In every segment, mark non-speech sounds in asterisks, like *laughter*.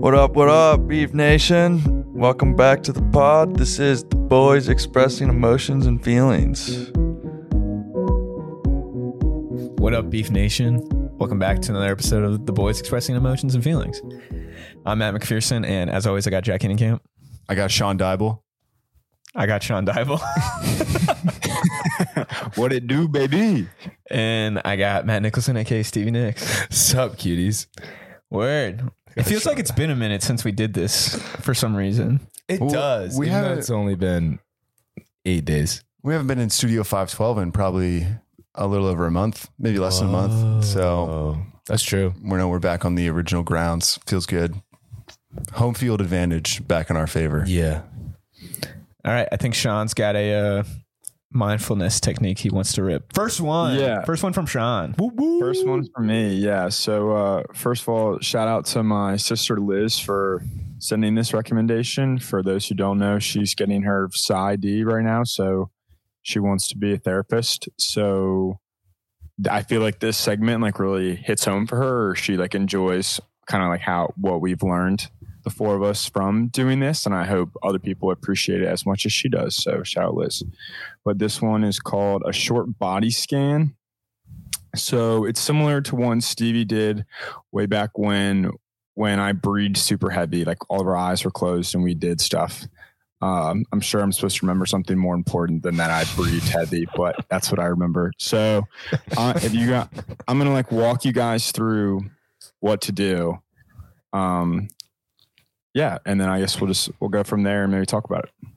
What up, what up, Beef Nation? Welcome back to the pod. This is the boys expressing emotions and feelings. What up, Beef Nation? Welcome back to another episode of The Boys Expressing Emotions and Feelings. I'm Matt McPherson, and as always, I got Jack Camp. I got Sean Dybel. I got Sean Dybel. *laughs* what it do, baby? and I got Matt Nicholson, aka Stevie Nicks. Sup, cuties? Word. It feels like it's been a minute since we did this for some reason. It Well, does. We even though haven't. It's, It's only been eight days. we haven't been in Studio 512 in probably a little over a month, maybe less than a month. So Oh, that's true. we know we're back on the original grounds. Feels good. Home field advantage back in our favor. Yeah. All right. I think Sean's got a uh, mindfulness technique he wants to rip. First one. Yeah. First one from Sean. First one for me, yeah. So uh, first of all, shout out to my sister Liz for sending this recommendation. For those who don't know, she's getting her PsyD right now, so she wants to be a therapist. So I feel like this segment like really hits home for her. Or she like enjoys kind of like how what we've learned the four of us from doing this, and I hope other people appreciate it as much as she does. So shout out Liz. But this one is called a short body scan. So it's similar to one Stevie did way back when when I breathed super heavy, like all of our eyes were closed and we did stuff. Um, I'm sure I'm supposed to remember something more important than that I breathed heavy, but that's what I remember. So uh, if you got, I'm gonna like walk you guys through what to do. Um, yeah, and then I guess we'll just we'll go from there and maybe talk about it.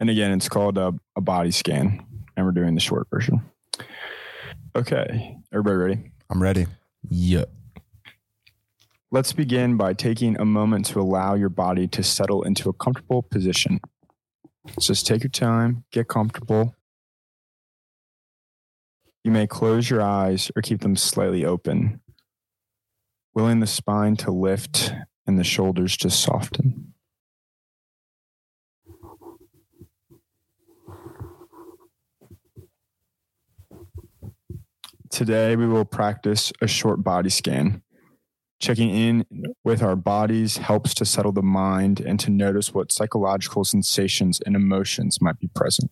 And again, it's called a, a body scan, and we're doing the short version. Okay, everybody ready? I'm ready. Yep. Let's begin by taking a moment to allow your body to settle into a comfortable position. Just take your time, get comfortable. You may close your eyes or keep them slightly open, willing the spine to lift and the shoulders just soften. Today, we will practice a short body scan. Checking in with our bodies helps to settle the mind and to notice what psychological sensations and emotions might be present.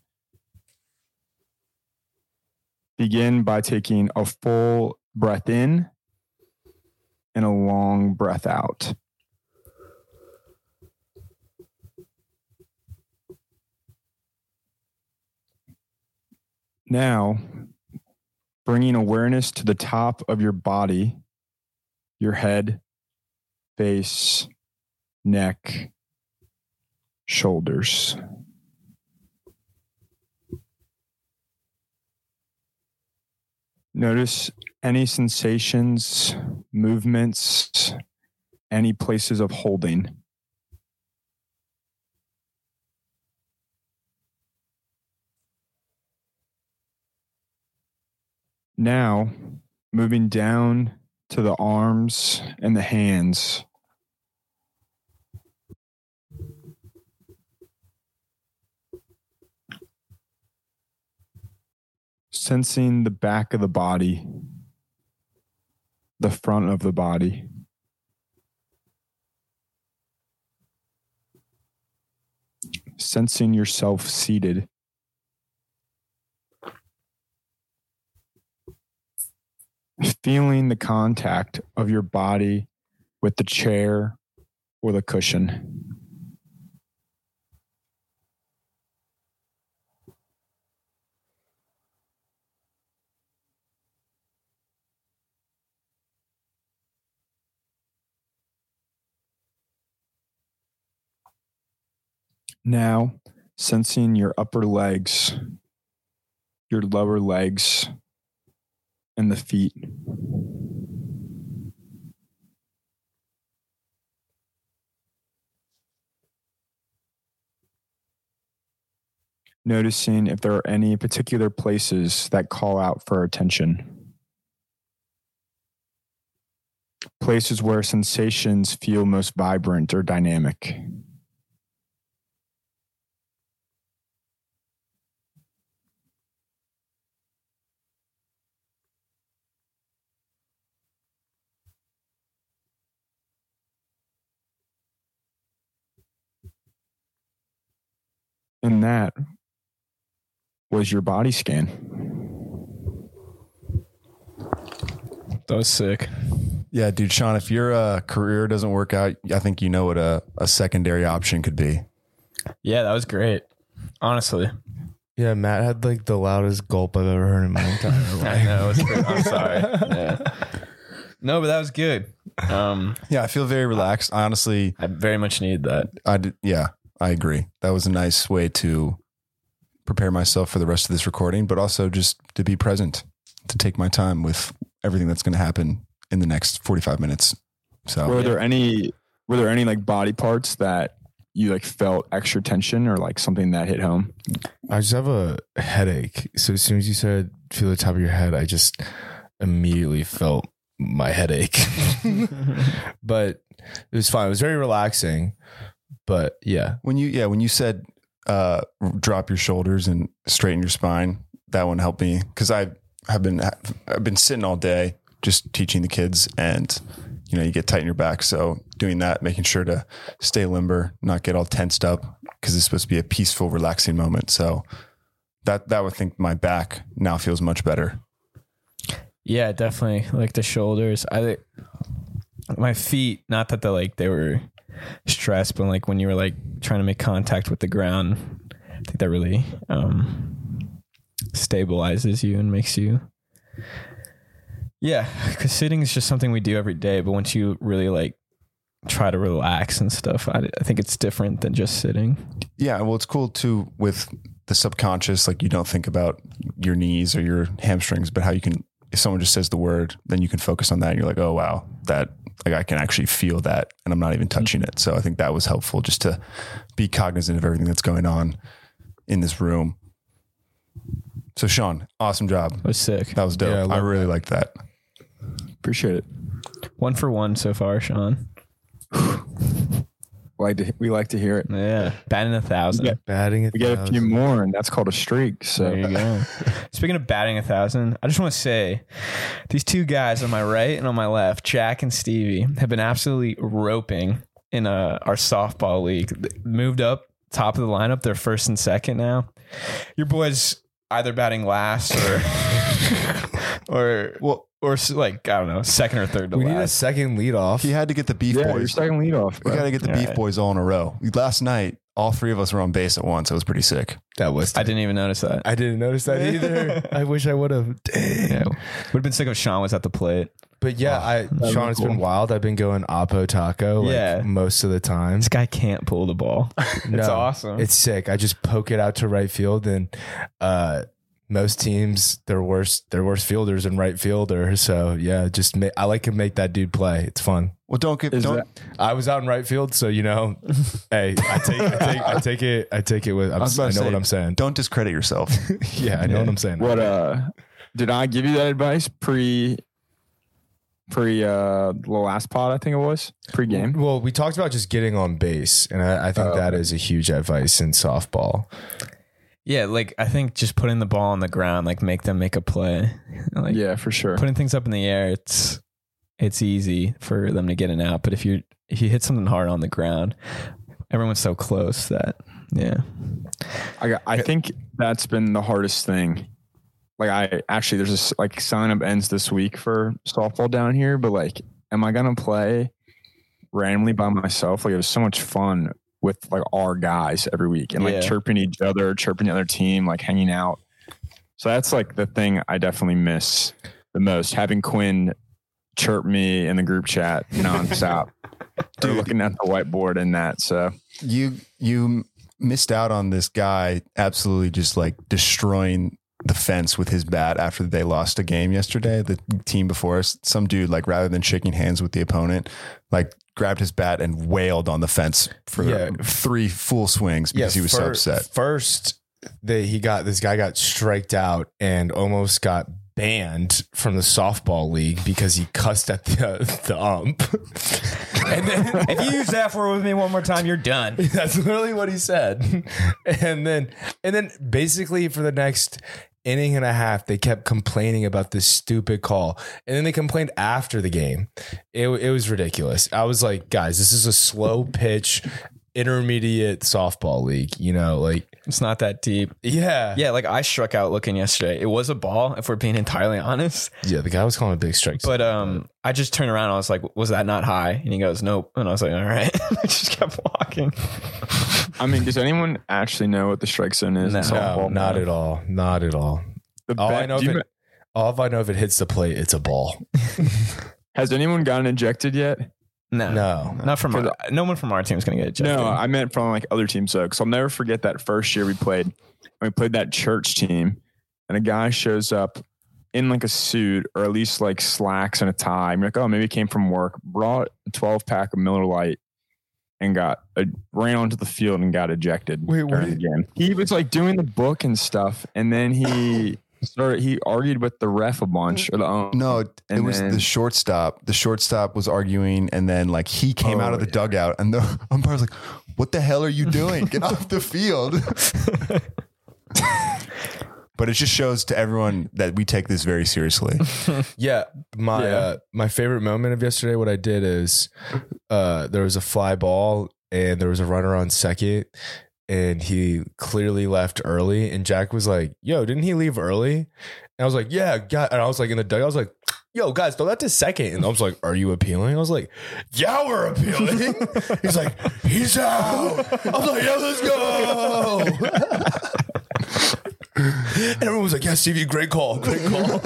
Begin by taking a full breath in and a long breath out. Now, bringing awareness to the top of your body your head, face, neck, shoulders. Notice any sensations, movements, any places of holding. Now, moving down to the arms and the hands. Sensing the back of the body, the front of the body. Sensing yourself seated. Feeling the contact of your body with the chair or the cushion. Now, sensing your upper legs, your lower legs, and the feet. Noticing if there are any particular places that call out for attention. Places where sensations feel most vibrant or dynamic. In that was your body scan. That was sick. Yeah, dude, Sean, if your uh, career doesn't work out, I think you know what a, a secondary option could be. Yeah, that was great. Honestly, Yeah, Matt had like the loudest gulp I've ever heard in my entire life. *laughs* I life. know. It was good. I'm sorry. *laughs* Yeah. No, but that was good. Um, Yeah, I feel very relaxed. I honestly, I very much needed that. I did, yeah, I agree. That was a nice way to prepare myself for the rest of this recording, but also just to be present, to take my time with everything that's going to happen in the next 45 minutes. So, Were there any were there any like body parts that you like felt extra tension or like something that hit home? I just have a headache. So as soon as you said feel the top of your head, I just immediately felt my headache. *laughs* *laughs* but it was fine. It was very relaxing. But yeah. when you, yeah, when you said uh, drop your shoulders and straighten your spine, that one helped me because I have been, I've been sitting all day just teaching the kids and, you know, you get tight in your back. So doing that, making sure to stay limber, not get all tensed up because it's supposed to be a peaceful, relaxing moment. So that, that would think my back now feels much better. Yeah, definitely. Like the shoulders. I my feet, not that they like they were stressed, but like when you were like trying to make contact with the ground, I think that really um stabilizes you and makes you Yeah, cuz sitting is just something we do every day, but once you really like try to relax and stuff, I, I think it's different than just sitting. Yeah, well, it's cool too with the subconscious. Like you don't think about your knees or your hamstrings, but how you can, if someone just says the word, then you can focus on that. And you're like, oh wow, that like I can actually feel that, and I'm not even hmm. touching it. So I think that was helpful just to be cognizant of everything that's going on in this room. So Sean, awesome job. It was sick. That was dope. Yeah, I I, love really liked that. Appreciate it. One for one so far, Sean. *sighs* *laughs* Like to, we like to hear it. Yeah, batting a thousand. Yeah. Batting it. We get a few more, and that's called a streak. So There you go. *laughs* Speaking of batting a thousand, I just want to say these two guys on my right and on my left, Jack and Stevie, have been absolutely roping in uh, our softball league. They Moved up top of the lineup. They're first and second now. Your boys either batting last or *laughs* or well or like I don't know, second or third to We need a last. second lead off. He had to get the beef yeah, you're boys. second lead off. We got to get the All beef right. boys all in a row. Last night, all three of us were on base at once. It was pretty sick. That was. I didn't even notice that. I didn't notice that either. *laughs* I wish I would have. Dang. Yeah. Would have been sick if Sean was at the plate. But yeah, I Sean, it's been wild. I've been going Oppo Taco like Yeah. most of the time. This guy can't pull the ball. *laughs* No, awesome. It's sick. I just poke it out to right field, and uh, most teams their worst their worst fielders in right fielder. So yeah, just ma- I like to make that dude play. It's fun. Well, don't get Is don't that- I was out in right field, so you know, *laughs* hey, I take I take I take it I take it with. I'm, I I, know to what I'm saying. don't discredit yourself. *laughs* Yeah, I know what I'm saying. What uh did I give you that advice pre pre uh the last pod I think it was? Pre game? Well, we talked about just getting on base, and I, I think Oh, that is a huge advice in softball. Yeah, like I think just putting the ball on the ground, like make them make a play. *laughs* Like Yeah, for sure. putting things up in the air, it's it's easy for them to get an out. But if you if you hit something hard on the ground, everyone's so close that yeah. I got, I think that's been the hardest thing. Like I actually there's this like sign up ends this week for softball down here, but like am I gonna play randomly by myself? Like it was so much fun with like our guys every week and like Yeah. chirping each other, chirping the other team, like hanging out. So that's like the thing I definitely miss the most. Having Quinn chirp me in the group chat nonstop. *laughs* or Dude. looking at the whiteboard and that. So you you missed out on this guy absolutely just like destroying the fence with his bat after they lost a game yesterday. The team before us, some dude like rather than shaking hands with the opponent, like grabbed his bat and wailed on the fence for Yeah. three full swings because he was so upset. First, they he got this guy got striked out and almost got banned from the softball league because he cussed at the uh, *laughs* the ump. *laughs* and then if you use that word with me one more time, you're done. *laughs* that's literally what he said. And then and then basically for the next inning and a half, they kept complaining about this stupid call. And then they complained after the game. It, it was ridiculous. I was like, guys, this is a slow pitch intermediate softball league. You know, like It's not that deep. Yeah. Yeah, like I struck out looking yesterday. It was a ball, if we're being entirely honest. Yeah. The guy was calling a big strike. But um, I just turned around. I was like, "Was that not high?" And he goes, "Nope." And I was like, "All right." *laughs* I just kept walking. I mean, does anyone actually know what the strike zone is? No. no, not at all. Not at all. The All I know if you it, all I know if it hits the plate, it's a ball. *laughs* Has anyone gotten injected yet? No, No. not from our, no one from our team is going to get ejected. No, I meant from like other teams though, because I'll never forget that first year we played. We played that church team, and a guy shows up in like a suit or at least like slacks and a tie. I'm like, oh, maybe he came from work. Brought a 12 pack of Miller Lite and got uh, ran onto the field and got ejected Wait, what during the game. He was like doing the book and stuff, and then he *laughs* started. He argued with the ref a bunch or the um, No, it And was then- the shortstop. The shortstop was arguing, and then like he came out of the Oh, yeah. dugout, and the *laughs* umpire was like, "What the hell are you doing? Get off the field!" *laughs* but it just shows to everyone that we take this very seriously. *laughs* Yeah, my Yeah. Uh, my favorite moment of yesterday. What I did is, uh, there was a fly ball and there was a runner on second, and he clearly left early. And Jack was like, "Yo, didn't he leave early?" And I was like, "Yeah, God." And I was like in the dugout. I was like, "Yo, guys, throw that to second. And I was like, "Are you appealing?" I was like, "Yeah, we're appealing." *laughs* He's like, "He's out." I was like, "Yeah, let's go." *laughs* And everyone was like, "Yeah, Stevie, great call, great call."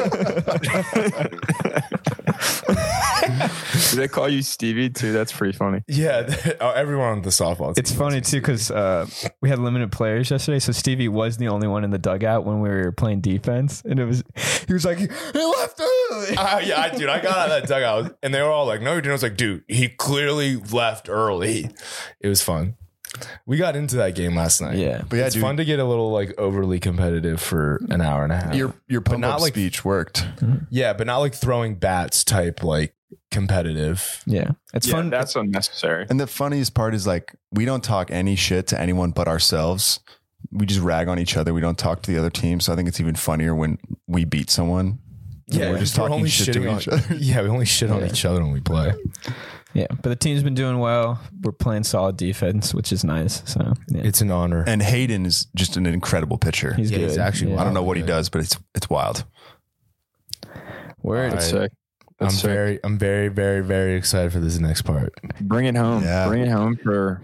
Did they call you Stevie too? That's pretty funny. Yeah, oh, everyone on the softball. Team It's funny too because uh, we had limited players yesterday, so Stevie was the only one in the dugout when we were playing defense, and it was he was like he left early. Uh, yeah, I, dude, I got out of that dugout, and they were all like, "No, you didn't." I was like, "Dude, he clearly left early." It was fun. We got into that game last night. Yeah, But yeah, it's dude, fun to get a little like overly competitive for an hour and a half. your your pump not up like- speech worked. yeah, but not like throwing bats type like competitive. yeah, it's Yeah, fun. That's unnecessary. And the funniest part is like we don't talk any shit to anyone but ourselves. We just rag on each other. We don't talk to the other team. So I think it's even funnier when we beat someone. Yeah, we're just talking shit to each other. *laughs* Yeah, we only shit on Yeah. each other when we play. Yeah, but the team's been doing well. We're playing solid defense, which is nice. So yeah. It's an honor. And Hayden is just an incredible pitcher. he's yeah, good. he's actually Yeah. I don't know what he does, but it's it's wild. Word. That's All sick. I'm sick. very, I'm very, very, very excited for this next part. Bring it home. Yeah. Bring it home for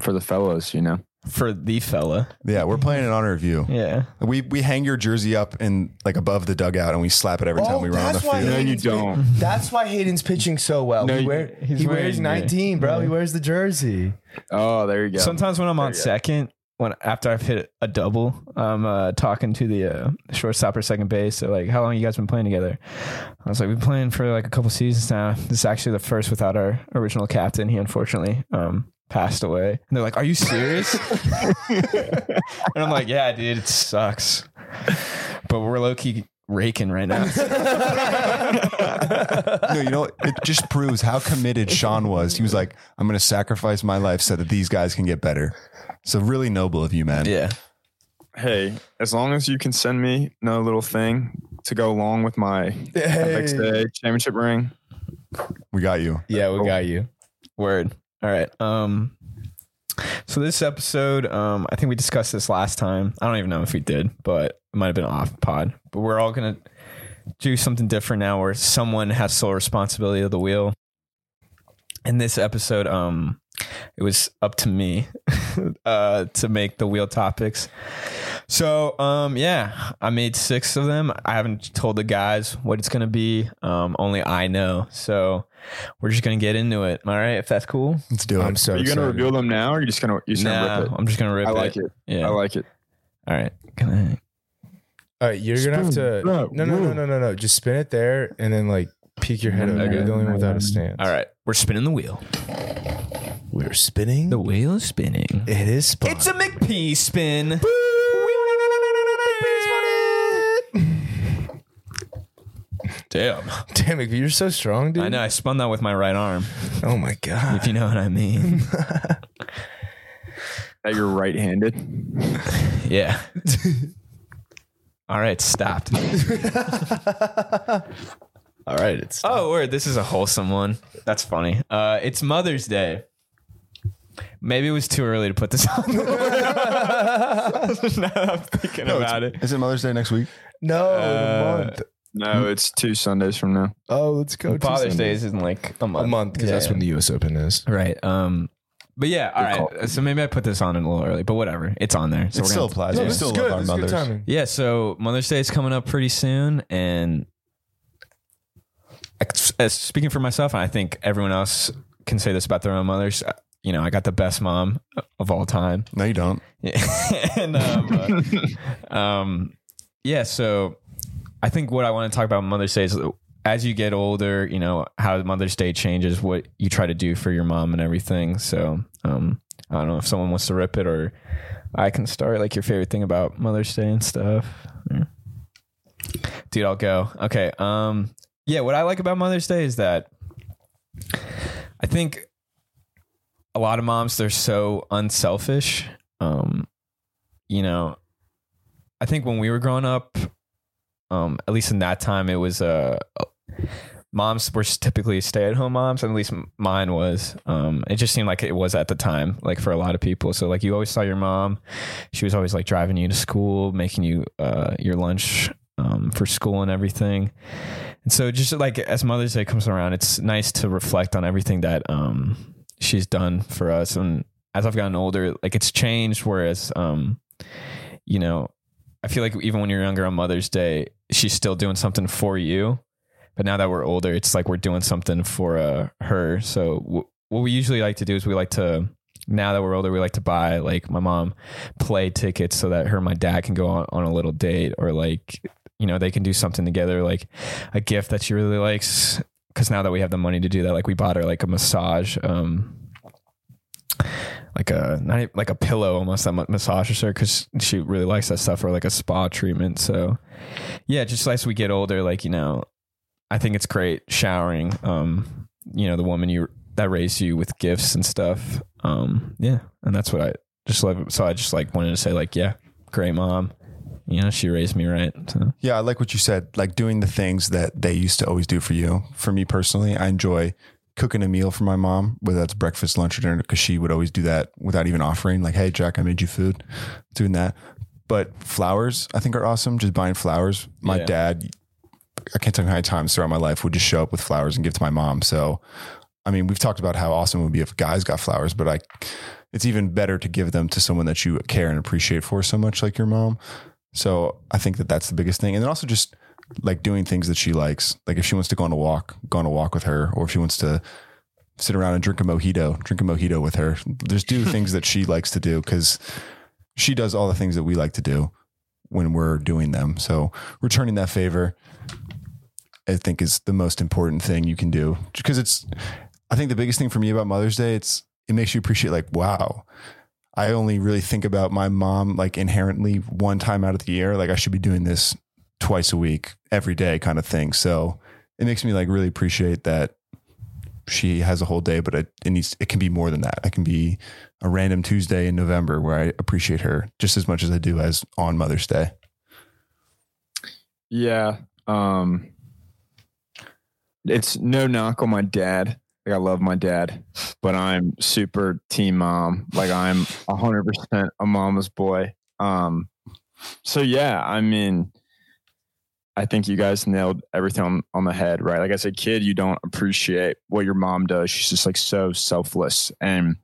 for the fellows. You know. For the fella. Yeah, we're playing in honor of you. Yeah, We we hang your jersey up in like above the dugout, and we slap it every time we run on the field. No, you don't. That's why Hayden's pitching so well. No, he you- wear, he's he wearing wears the- 19, bro. yeah. He wears the jersey. Oh, there you go. Sometimes when I'm on There go. second, when after I've hit a double, I'm uh, talking to the uh, shortstop or second base. They're like, "How long you guys been playing together?" I was like, "We've been playing for like a couple seasons now. This is actually the first without our original captain. He unfortunately um, passed away." And they're like, "Are you serious?" *laughs* and I'm like, "Yeah, dude, it sucks, but we're low key raking right now." no, you know, it just proves how committed Sean was. He was like, "I'm going to sacrifice my life so that these guys can get better." So really noble of you, man. yeah, hey, as long as you can send me another little thing to go along with my FX Day championship ring. We got you. Yeah, we got you. Word. All right. Um so this episode, um, I think we discussed this last time. I don't even know if we did, but it might have been off pod. But we're all gonna do something different now where someone has sole responsibility of the wheel. In this episode, um, it was up to me *laughs* uh to make the wheel topics. So um yeah, I made six of them. I haven't told the guys what it's gonna be. Um only I know. So we're just gonna get into it. All right, if that's cool. Let's do it. I'm it. so Are you gonna reveal them now, or are you just gonna you just gonna Nah, rip it? I'm just gonna rip I it. like it. Yeah. I like it. All right. Can All right, you're gonna have to. No, No, no, no, no, no, no. Just spin it there, and then like peek your head over. Okay. You're the only one without a stance. All right. We're spinning the wheel. we're spinning. The wheel is spinning. it is spun. It's a McP spin. Damn. Damn it, you're so strong, dude. I know. I spun that with my right arm, Oh my god. if you know what I mean. *laughs* That you're right-handed. *laughs* Yeah. All right, stopped. *laughs* All right, it's Oh, word. This is a wholesome one. That's funny. Uh, it's Mother's Day. Maybe it was too early to put this on. *laughs* now that I'm thinking No, about it's- it. Is it Mother's Day next week? No, Uh, month. No, it's two Sundays from now. Oh, let's go. to Father's Day is in like a month. a month because Yeah, that's yeah. when the U.S. Open is. Right. Um. But yeah. All right. So maybe I put this on a little early, but whatever. It's on there. So it we're still gonna- applies. Yeah. We this still is love good. our This is good mothers. timing. Yeah, so Mother's Day is coming up pretty soon, and as speaking for myself, and I think everyone else can say this about their own mothers. uh, You know, I got the best mom of all time, No, you don't. *laughs* and um, uh, um, yeah. So I think what I want to talk about Mother's Day is as you get older, you know how Mother's Day changes, what you try to do for your mom and everything. So um, I don't know if someone wants to rip it or I can start. Like your favorite thing about Mother's Day and stuff. Yeah. Dude, I'll go. Okay. Um, yeah, what I like about Mother's Day is that I think a lot of moms they're so unselfish. Um, you know, I think when we were growing up, um, at least in that time, it was uh, moms were typically stay-at-home moms, and at least mine was. Um, it just seemed like it was at the time, like for a lot of people. So like you always saw your mom, she was always like driving you to school, making you uh, your lunch um, for school and everything. And so just like as Mother's Day comes around, it's nice to reflect on everything that um, she's done for us. And as I've gotten older, like it's changed. Whereas, um, you know, I feel like even when you're younger on Mother's Day, she's still doing something for you. But now that we're older, it's like we're doing something for uh, her. So w- what we usually like to do is we like to now that we're older, we like to buy like my mom play tickets so that her and my dad can go on, on a little date or like you know they can do something together like a gift that she really likes. Because now that we have the money to do that like we bought her like a massage um like a not like a pillow almost that ma- massages her because she really likes that stuff or like a spa treatment. So yeah just as we get older like you know i think it's great showering um you know the woman you that raised you with gifts and stuff. Um yeah and that's what i just love. So i just like wanted to say like yeah great mom you know she raised me right so Yeah, I like what you said. Like doing the things that they used to always do for you. For me personally, I enjoy cooking a meal for my mom, whether that's breakfast, lunch, or dinner, because she would always do that without even offering. Like, hey, Jack, I made you food. Doing that. But flowers, I think, are awesome. Just buying flowers. My Yeah. dad, I can't tell you how many times throughout my life would just show up with flowers and give to my mom. So, I mean, we've talked about how awesome it would be if guys got flowers, but I, it's even better to give them to someone that you care and appreciate for so much, like your mom. So I think that that's the biggest thing. And then also just like doing things that she likes. Like if she wants to go on a walk, go on a walk with her, or if she wants to sit around and drink a mojito, drink a mojito with her. Just do *laughs* things that she likes to do because she does all the things that we like to do when we're doing them. So returning that favor, I think is the most important thing you can do because it's, I think the biggest thing for me about Mother's Day, it's, it makes you appreciate like, wow, I only really think about my mom like inherently one time out of the year. Like I should be doing this twice a week, every day kind of thing. So it makes me like really appreciate that she has a whole day, but it, it needs, it can be more than that. It can be a random Tuesday in November where I appreciate her just as much as I do as on Mother's Day. Yeah. Um it's no knock on my dad. Like I love my dad, but I'm super team mom. Like I'm hundred percent a mama's boy. Um so yeah, I mean I think you guys nailed everything on, on the head, right? Like I said, kid, you don't appreciate what your mom does. She's just like so selfless. And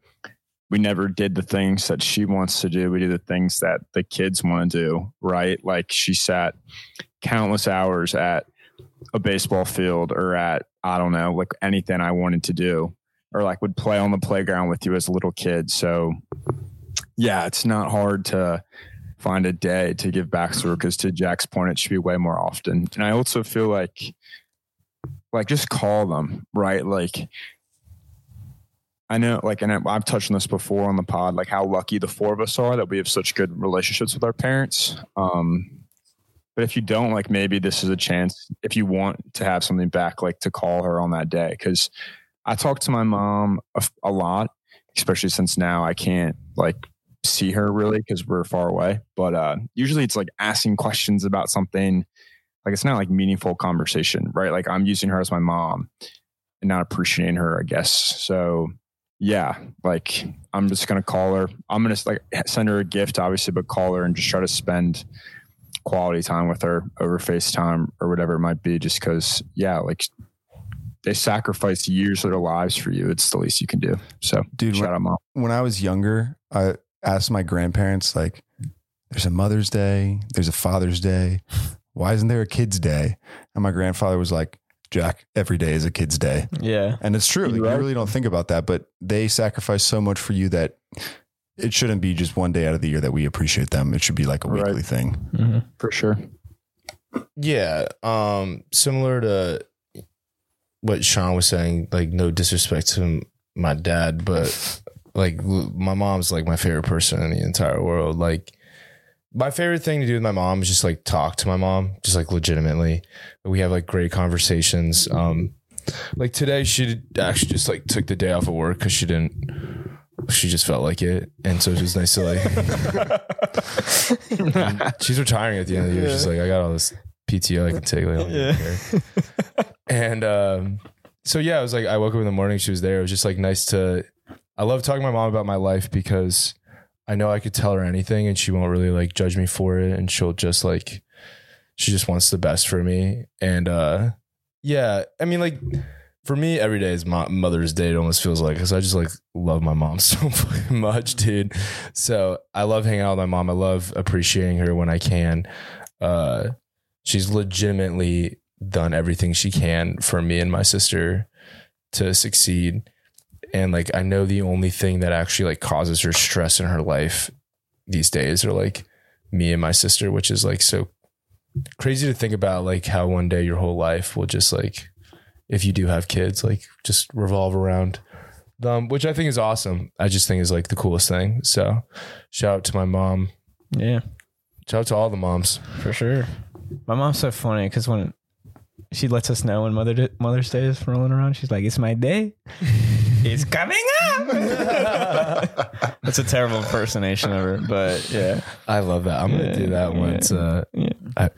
we never did the things that she wants to do. We do the things that the kids want to do, right? Like she sat countless hours at a baseball field or at I don't know, like anything I wanted to do, or like would play on the playground with you as a little kid. So yeah, it's not hard to find a day to give back to because to Jack's point, it should be way more often. And I also feel like like just call them, right? Like I know, like, and I've touched on this before on the pod, like how lucky the four of us are that we have such good relationships with our parents. Um, but if you don't, like, maybe this is a chance if you want to have something back, like to call her on that day. Cause I talk to my mom a, a lot, especially since now I can't like see her really because we're far away. But uh, usually it's like asking questions about something. Like, it's not like meaningful conversation, right? Like, I'm using her as my mom and not appreciating her, I guess. So, yeah, like I'm just gonna call her. I'm gonna like send her a gift, obviously, but call her and just try to spend quality time with her over FaceTime or whatever it might be. Just because, yeah, like they sacrificed years of their lives for you. It's the least you can do. So, Dude, shout when- out, mom. when I was younger, I asked my grandparents, like, there's a Mother's Day, there's a Father's Day. Why isn't there a Kids Day? And my grandfather was like, Jack, every day is a kid's day. Yeah. And it's true. Like, You're you really don't think about that, but they sacrifice so much for you that it shouldn't be just one day out of the year that we appreciate them. It should be like a Right. weekly thing. Mm-hmm. For sure. Yeah, um, similar to what Sean was saying. Like, no disrespect to my dad, but like my mom's like my favorite person in the entire world. Like, my favorite thing to do with my mom is just like talk to my mom, just like legitimately. We have like great conversations. Um, like today, she actually just like took the day off of work because she didn't. She just felt like it, and so it was nice to like. *laughs* *laughs* she's retiring at the end of the year. She's like, I got all this PTO I can take. Like, I don't even care. *laughs* And um, so yeah, I was like I woke up in the morning. She was there. It was just like nice to. I love talking to my mom about my life because I know I could tell her anything, and she won't really like judge me for it, and she'll just like she just wants the best for me. And uh, yeah, I mean like. For me, every day is Mo- Mother's Day. It almost feels like because I just like love my mom *laughs* so much, dude. So I love hanging out with my mom. I love appreciating her when I can. Uh, she's legitimately done everything she can for me and my sister to succeed. And like I know the only thing that actually like causes her stress in her life these days are like me and my sister, which is like so crazy to think about like how one day your whole life will just like if you do have kids, like just revolve around them, which I think is awesome. I just think is like the coolest thing. So shout out to my mom. Yeah. Shout out to all the moms. For sure. My mom's so funny because when she lets us know when Mother Mother's Day is rolling around, she's like, "It's my day. It's coming up." *laughs* That's a terrible impersonation of her, but yeah. I love that. I'm gonna do that once. Uh, Yeah. I,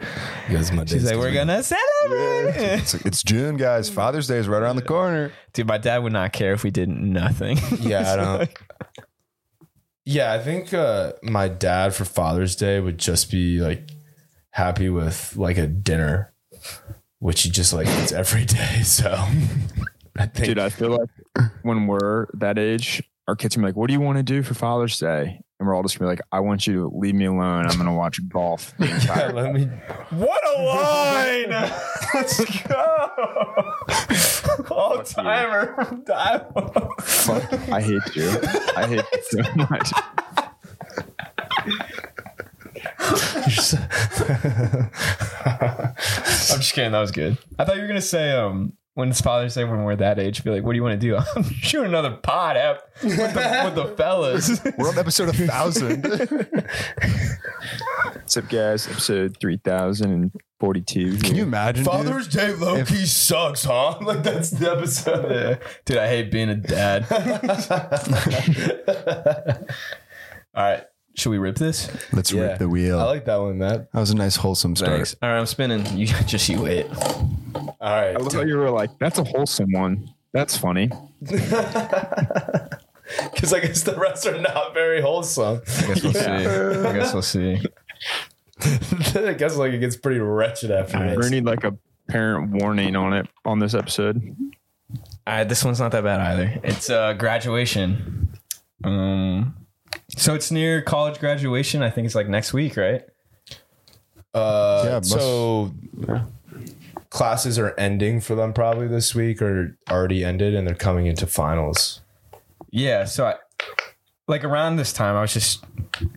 because my She's like, "We're gonna celebrate." It's, it's June, guys. Father's Day is right around the corner. Dude, my dad would not care if we did nothing. *laughs* Yeah, I don't. Yeah, I think uh, my dad for Father's Day would just be like happy with like a dinner, which he just like eats every day. *laughs* So I think Dude, I feel like when we're that age, our kids are gonna be like, What do you want to do for Father's Day? And we're all just gonna be like, I want you to leave me alone. I'm gonna watch golf. the *laughs* yeah, let me. *laughs* what a line! Let's go. All timer from Dial. Fuck, I hate you. I hate you so *laughs* much. I'm just kidding. That was good. I thought you were gonna say um when his father Day when we're that age, be like, what do you want to do? *laughs* I'm shooting another pod out with the, with the fellas. *laughs* We're on episode 1000. *laughs* What's up, guys? Episode 3042. Can you imagine? dude? Day low key sucks, huh? Like that's the episode. Yeah. Dude, I hate being a dad. All right. Should we rip this? Let's Yeah. rip the wheel. I like that one, Matt. that was a nice, wholesome start. Thanks. All right, I'm spinning. *laughs* You just you wait. All right. I love how you were like, That's a wholesome one. That's funny. *laughs* *laughs* Because I guess the rest are not very wholesome. I guess we'll see. I guess we'll see. I guess like it gets pretty wretched after We're this. gonna need like a parent warning on it on this episode. All right, this one's not that bad either. It's uh, graduation. Um, so it's near college graduation. I think it's like next week, right? Uh, Yeah, must- so classes are ending for them probably this week or already ended and they're coming into finals. Yeah. So I, like around this time, I was just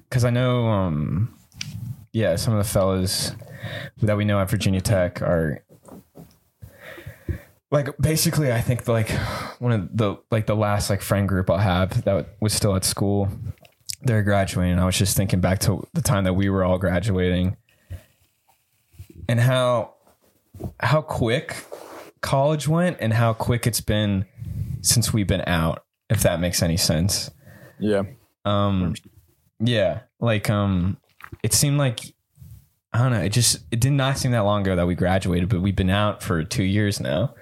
because I know, um, yeah, some of the fellas that we know at Virginia Tech are like basically. I think like one of the like the last like friend group I'll have that was still at school. They're graduating. I was just thinking back to the time that we were all graduating and how how quick college went and how quick it's been since we've been out if that makes any sense Yeah. um yeah like um it seemed like i don't know it just it did not seem that long ago that we graduated but we've been out for two years now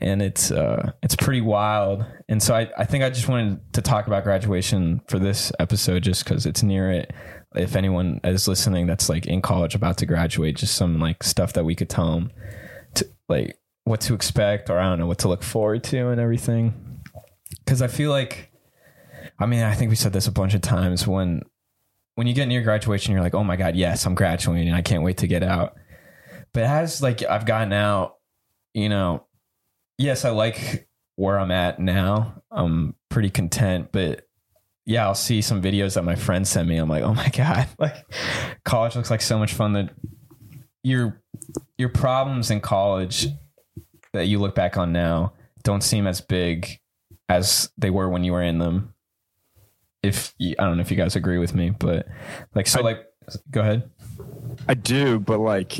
and it's uh it's pretty wild. And so I I think I just wanted to talk about graduation for this episode just because it's near it. If anyone is listening that's like in college about to graduate, just some like stuff that we could tell them to like what to expect or I don't know what to look forward to and everything. Because I feel like, I mean, I think we said this a bunch of times when when you get near graduation, you're like, oh my god, yes, I'm graduating, and I can't wait to get out. But as like I've gotten out, you know, yes, I like where I'm at now. I'm pretty content, but yeah, I'll see some videos that my friends send me. I'm like, oh my god, *laughs* like college looks like so much fun. That your your problems in college that you look back on now don't seem as big as they were when you were in them. If you, I don't know if you guys agree with me, but like so, I- like go ahead. I do, but like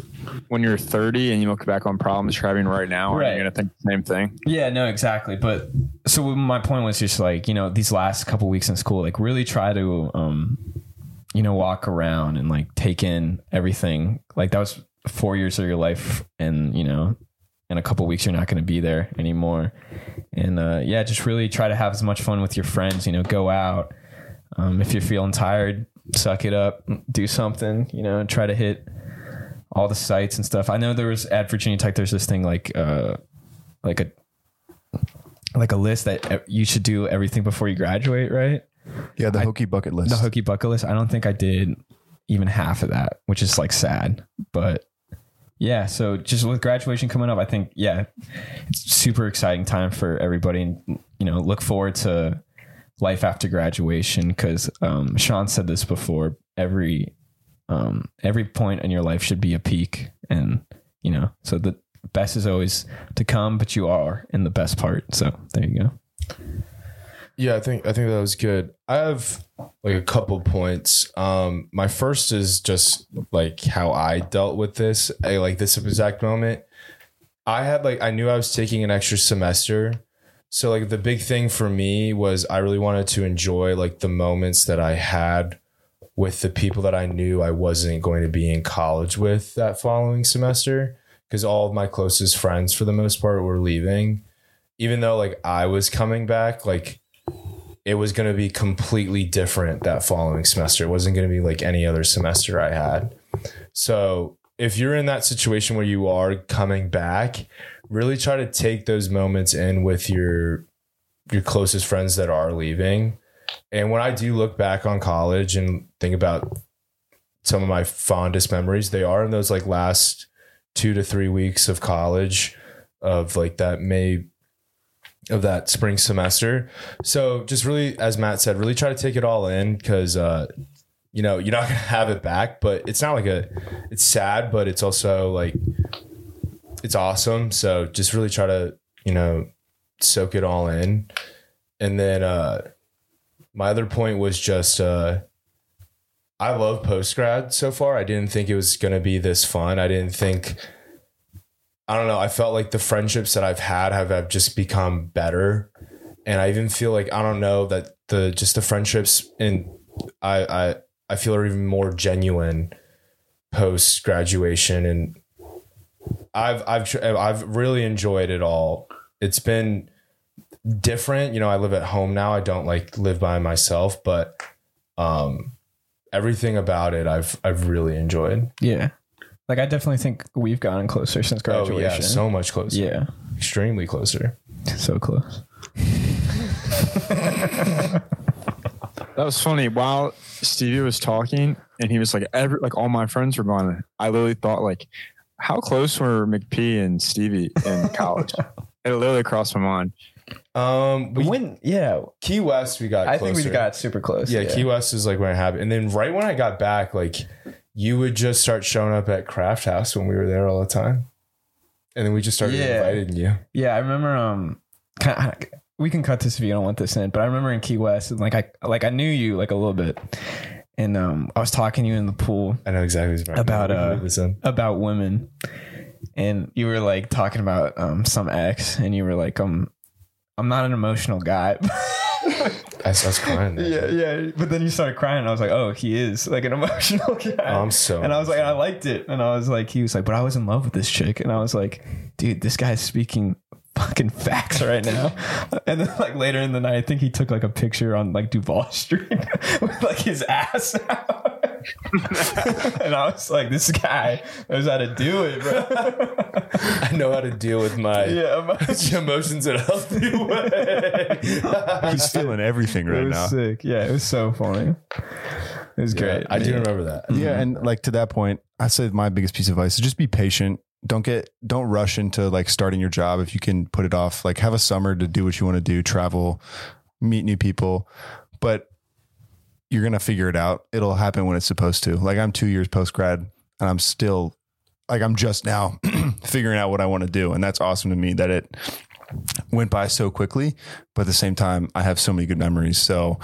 when you're 30 and you look back on problems you're having right now, are Right. you gonna think the same thing? Yeah, no, exactly. But so my point was just like, you know, these last couple weeks in school, like really try to, um, you know, walk around and like take in everything. Like that was four years of your life, and you know, in a couple weeks you're not going to be there anymore. And uh, yeah, just really try to have as much fun with your friends. You know, go out. Um, if you're feeling tired, suck it up, do something. You know, try to hit all the sites and stuff. I know there was at Virginia Tech. There's this thing like, uh, like a like a list that you should do everything before you graduate, right? Yeah, the I- Hokie bucket list. The Hokie bucket list. I don't think I did even half of that, which is like sad. But yeah, so just with graduation coming up, I think yeah, it's super exciting time for everybody, and you know, look forward to life after graduation because um, Sean said this before. Every um, every point in your life should be a peak, and you know, so the best is always to come, but you are in the best part. So there you go. Yeah, I think I think that was good. I have like a couple points. Um, my first is just like how I dealt with this, I, like this exact moment. I had like I knew I was taking an extra semester, so like the big thing for me was I really wanted to enjoy like the moments that I had with the people that I knew I wasn't going to be in college with that following semester because all of my closest friends for the most part were leaving. Even though like I was coming back, like it was going to be completely different that following semester. It wasn't going to be like any other semester I had. So, if you're in that situation where you are coming back, really try to take those moments in with your your closest friends that are leaving. And when I do look back on college and think about some of my fondest memories, they are in those like last 2 to 3 weeks of college of like that May of that spring semester. So just really, as Matt said, really try to take it all in because, uh, you know, you're not going *laughs* to have it back, but it's not like a, it's sad, but it's also like, it's awesome. So just really try to, you know, soak it all in. And then, uh, my other point was just, uh, I love post grad so far. I didn't think it was going to be this fun. I didn't think, I don't know. I felt like the friendships that I've had have, have just become better. And I even feel like, I don't know, that the just the friendships and I I I feel are even more genuine post graduation and I've I've I've really enjoyed it all. It's been different, you know, I live at home now. I don't like live by myself, but um everything about it I've I've really enjoyed. Yeah, like I definitely think we've gotten closer since graduation. Oh yeah, so much closer. yeah, Extremely closer. so close. That was funny. While Stevie was talking, and he was like, every like all my friends were gone. I literally thought like, how close were McP and Stevie in college? *laughs* it literally crossed my mind. Um we, when yeah, Key West we got I closer. think we got super close. yeah, Key West is like when it happened. And then right when I got back, like you would just start showing up at Craft House when we were there all the time. And then we just started Yeah. inviting you. Yeah, I remember. Um, we can cut this if you don't want this in, but I remember in Key West, and like I like I knew you like a little bit, and um, I was talking to you in the pool I know exactly. About, uh, leave this in. about women, and you were like talking about um some ex, and you were like um, I'm not an emotional guy. *laughs* I, was crying. There. yeah, yeah. But then you started crying, and I was like, oh, he is like an *laughs* emotional guy. Oh, I'm so. and I was like, I liked it. And I was like, he was like, but I was in love with this chick. And I was like, dude, this guy's speaking fucking facts right now. *laughs* And then like later in the night, I think he took like a picture on like Duval Street with like his ass out. *laughs* and I was like, this guy knows how to do it, bro. *laughs* I know how to deal with my yeah, my, *laughs* emotions in a healthy way. He's feeling everything it right was now. sick. Yeah, it was so funny. It was great. I do man. remember that. Yeah, and like to that point, I say my biggest piece of advice is just be patient. Don't get don't rush into like starting your job if you can put it off. Like have a summer to do what you want to do, travel, meet new people, but you're gonna figure it out. It'll happen when it's supposed to. Like I'm two years post grad and I'm still like I'm just now *clears throat* figuring out what I want to do, and that's awesome to me that it went by so quickly. But at the same time, I have so many good memories. So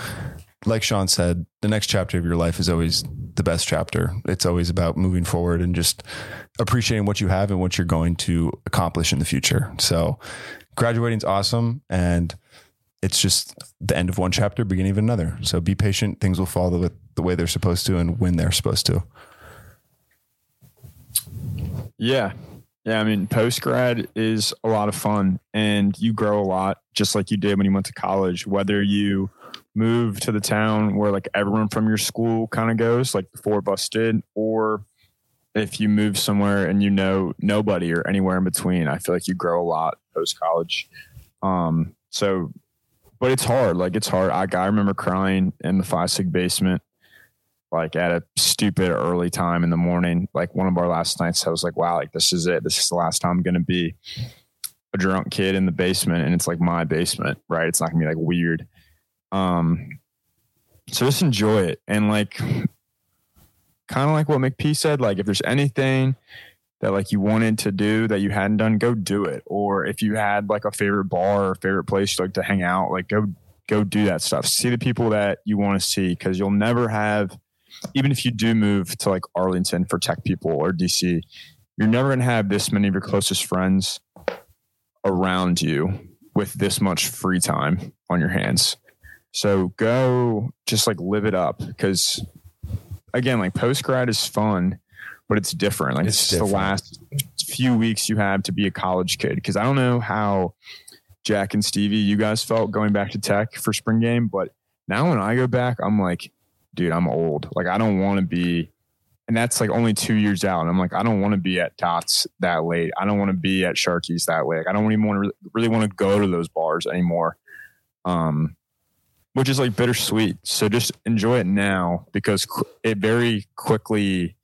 like Sean said, the next chapter of your life is always the best chapter. It's always about moving forward and just appreciating what you have and what you're going to accomplish in the future. So, graduating is awesome and it's just the end of one chapter, beginning of another. So, be patient. Things will fall the, the way they're supposed to and when they're supposed to. Yeah. Yeah. I mean, post grad is a lot of fun and you grow a lot just like you did when you went to college, whether you move to the town where like everyone from your school kind of goes, like the four of us did, or if you move somewhere and you know nobody or anywhere in between, I feel like you grow a lot post college. Um, so, but it's hard. Like it's hard. I, I remember crying in the five basement like at a stupid early time in the morning. Like one of our last nights, I was like, wow, like this is it. This is the last time I'm going to be a drunk kid in the basement. And it's like my basement, right? It's not gonna be like weird. Um, so just enjoy it. And like, kind of like what McP said, like if there's anything that like you wanted to do that you hadn't done, go do it. Or if you had like a favorite bar or favorite place you like to hang out, like go, go do that stuff. See the people that you want to see. Cause you'll never have, even if you do move to like Arlington for tech people or DC, you're never to have this many of your closest friends around you with this much free time on your hands. So go just like live it up because again, like post grad is fun, but it's different. Like It's it's, different. the last few weeks you have to be a college kid. Cause I don't know how Jack and Stevie, you guys felt going back to tech for spring game, but now when I go back, I'm like, dude, I'm old. Like I don't want to be, and that's like only two years out. And I'm like, I don't want to be at Tots that late. I don't want to be at Sharky's that late. Like, I don't even want to really, really want to go to those bars anymore. Um, which is like bittersweet. So just enjoy it now because it very quickly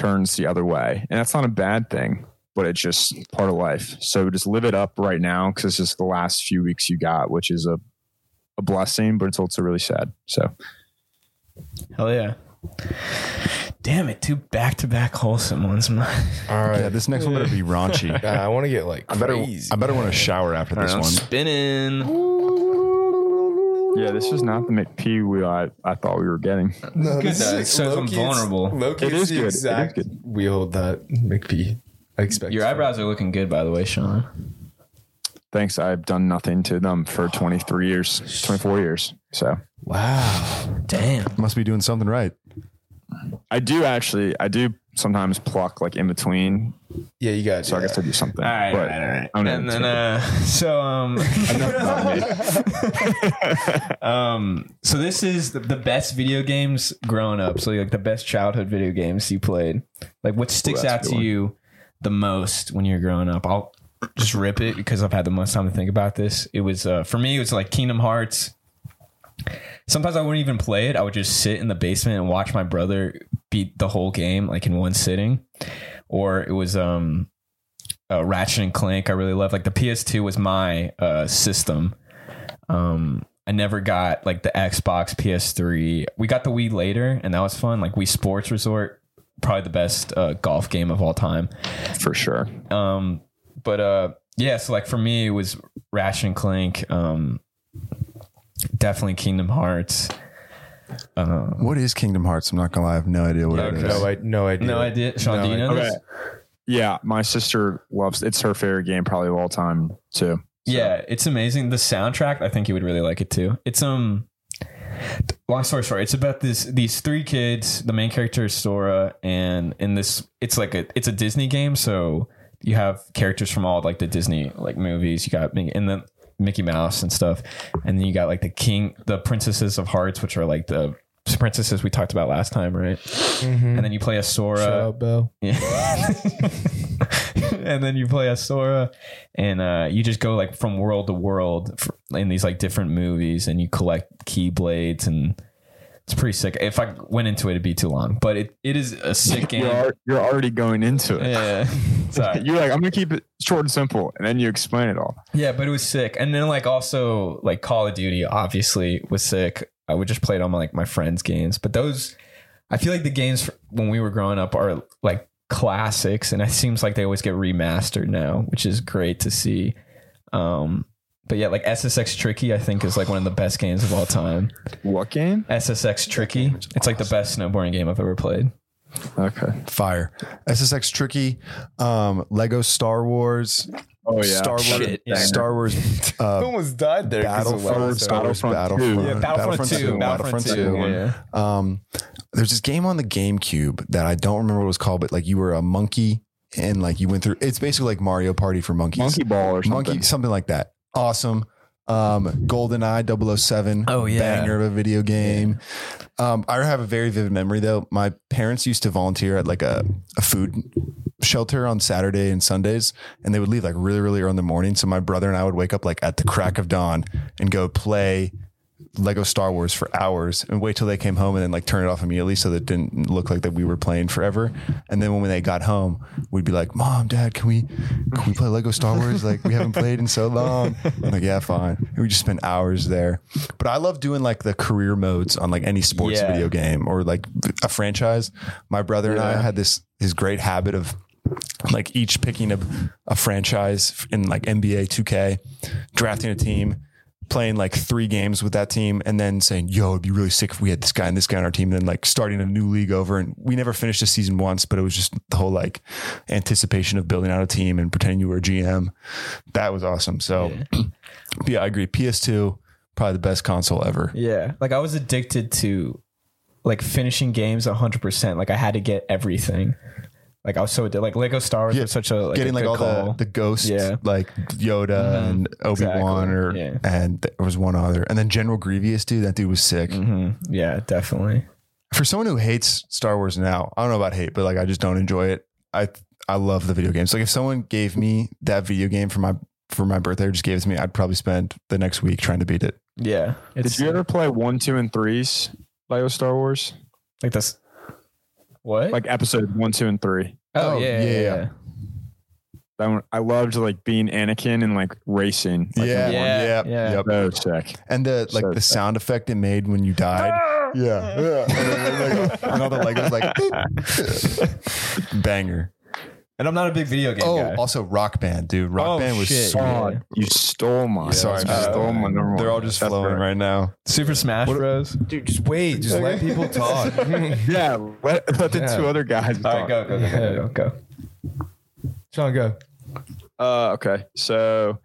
turns the other way, and that's not a bad thing. But it's just part of life. So just live it up right now because it's just the last few weeks you got, which is a a blessing, but it's also really sad. So Hell yeah. Damn it, two back to back wholesome ones. All right. Yeah, this next one better be raunchy. *laughs* Uh, I want to get like I better, crazy. I better want to shower after this I'm one. spinning. Yeah, this is not the McP wheel I, I thought we were getting. No, Good that it says I'm vulnerable. Loki It is is the good. It is exact good. wheel that McP expects. Your eyebrows are looking good, by the way, Sean. Thanks. I've done nothing to them for 23 years, 24 years. So Wow. Damn. Must be doing something right. I do actually, I do sometimes pluck like in between. Yeah, you got. So I guess I do something. All right, But all right, all right. I'm And then, uh, *laughs* so, um, *laughs* enough about me. *laughs* um, so this is the, the best video games growing up. So, like the best childhood video games you played. Like, what sticks that's a out to one. you the most when you're growing up? I'll just rip it because I've had the most time to think about this. It was uh, for me. It was like Kingdom Hearts. Sometimes I wouldn't even play it. I would just sit in the basement and watch my brother beat the whole game like in one sitting. Or it was um uh, Ratchet and Clank. I really loved. Like the PS2 was my uh, system. Um, I never got like the Xbox, PS3. We got the Wii later, and that was fun. Like Wii Sports Resort, probably the best uh, golf game of all time. for sure. Um, but uh, yeah, so like for me, it was Ratchet and Clank. Um, definitely Kingdom Hearts. Uh, What is Kingdom Hearts? I'm not gonna lie, I have no idea what it is. No, I no idea. no idea. Sean, No do you know Okay. this? Yeah, my sister loves. It's her favorite game probably of all time too. Yeah, it's amazing. The soundtrack, I think you would really like it too. It's um long story short, it's about this these three kids. The main character is Sora, and in this it's like a it's a Disney game, so you have characters from all like the Disney like movies. You got Mickey- and then Mickey Mouse and stuff, and then you got like the king, the princesses of hearts, which are like the princesses we talked about last time, right? And then you play a Sora. Bell. Yeah. *laughs* and then you play a Sora, and uh, you just go like from world to world in these like different movies, and you collect keyblades, and it's pretty sick. If I went into it, it'd be too long, but it, it is a sick game. You're, al- you're already going into it. yeah, *laughs* *laughs* sorry. You're like, I'm gonna keep it short and simple, and then you explain it all. Yeah, but it was sick. And then like also like Call of Duty obviously was sick. I would just play it on my, like my friends' games. But those I feel like the games when we were growing up are like classics and it seems like they always get remastered now, which is great to see. Um but yeah, like SSX Tricky, I think is like one of the best games of all time. What game? SSX Tricky, it's like the best snowboarding game I've ever played. Okay. Fire. SSX Tricky, um, Lego Star Wars, Oh yeah. Star Wars, Shit, yeah. Star Wars, *laughs* uh, almost died there. 'cause of Battlefront, Lego Star Wars, Battlefront Battlefront, two. Yeah, Battlefront, 2, Battlefront 2. Yeah. Um, there's this game on the GameCube that I don't remember what it was called, but like you were a monkey and like you went through. It's basically like Mario Party for monkeys. Monkey Ball or something. Monkey, something like that. Awesome. Um, GoldenEye 007. Oh, yeah. Banger of a video game. Um, I have a very vivid memory though. My parents used to volunteer at like a, a food shelter on Saturday and Sundays, and they would leave like really, really early in the morning. So my brother and I would wake up like at the crack of dawn and go play Lego Star Wars for hours and wait till they came home and then like turn it off immediately so that it didn't look like that we were playing forever. And then when they got home, we'd be like, "Mom, Dad, can we can we play Lego Star Wars? Like we haven't played in so long." I'm like, "Yeah, fine." And we just spent hours there. But I love doing like the career modes on like any sports Yeah. video game or like a franchise. My brother and I had this his great habit of like each picking a, a franchise in like NBA 2K, drafting a team, playing like three games with that team, and then saying, "Yo, it'd be really sick if we had this guy and this guy on our team." And then like starting a new league over, and we never finished the season once, but it was just the whole like anticipation of building out a team and pretending you were a GM. That was awesome. So, yeah, *clears throat* I agree. PS2 probably the best console ever. Yeah. Like I was addicted to like finishing games 100%. Like I had to get everything. Like I was so addicted. Like Lego Star Wars Yeah, was such a like Getting a like good all call. the the ghosts, Yeah. like Yoda and Obi Wan, Exactly. or Yeah. and there was one other, and then General Grievous, dude. That dude was sick. Mhm. Yeah, definitely. for someone who hates Star Wars now, I don't know about hate, but like I just don't enjoy it. I I love the video games. Like if someone gave me that video game for my for my birthday or just gave it to me, I'd probably spend the next week trying to beat it. Yeah. It's Did you ever play one, two, and threes Lego Star Wars? like this What? Like episode one, two, and three. oh, oh, yeah, yeah, yeah, yeah. That one, I loved like being Anakin and like racing. Like, yeah. Yeah, yeah, yeah. yep. So sick. And the like So the sick. sound effect it made when you died. Ah! yeah, yeah. *laughs* And, then, like, and all the Legos like *laughs* *laughs* banger. And I'm not a big video game Oh, guy. also Rock Band, dude. Rock Oh, Band was shit. sweet. Oh, you stole my. Sorry, you man. stole my number. They're all just That's flowing right now. Super Smash Bros. Dude, just wait. Just let *laughs* people talk. *laughs* Yeah, let, let the Yeah. two other guys. All talk. right, go, go, go, go, go, go. Sean, go. Uh, okay. So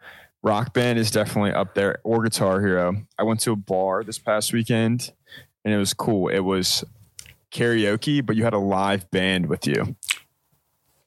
rock band is definitely up there or guitar hero. I went to a bar this past weekend and it was cool. It was karaoke, but you had a live band with you.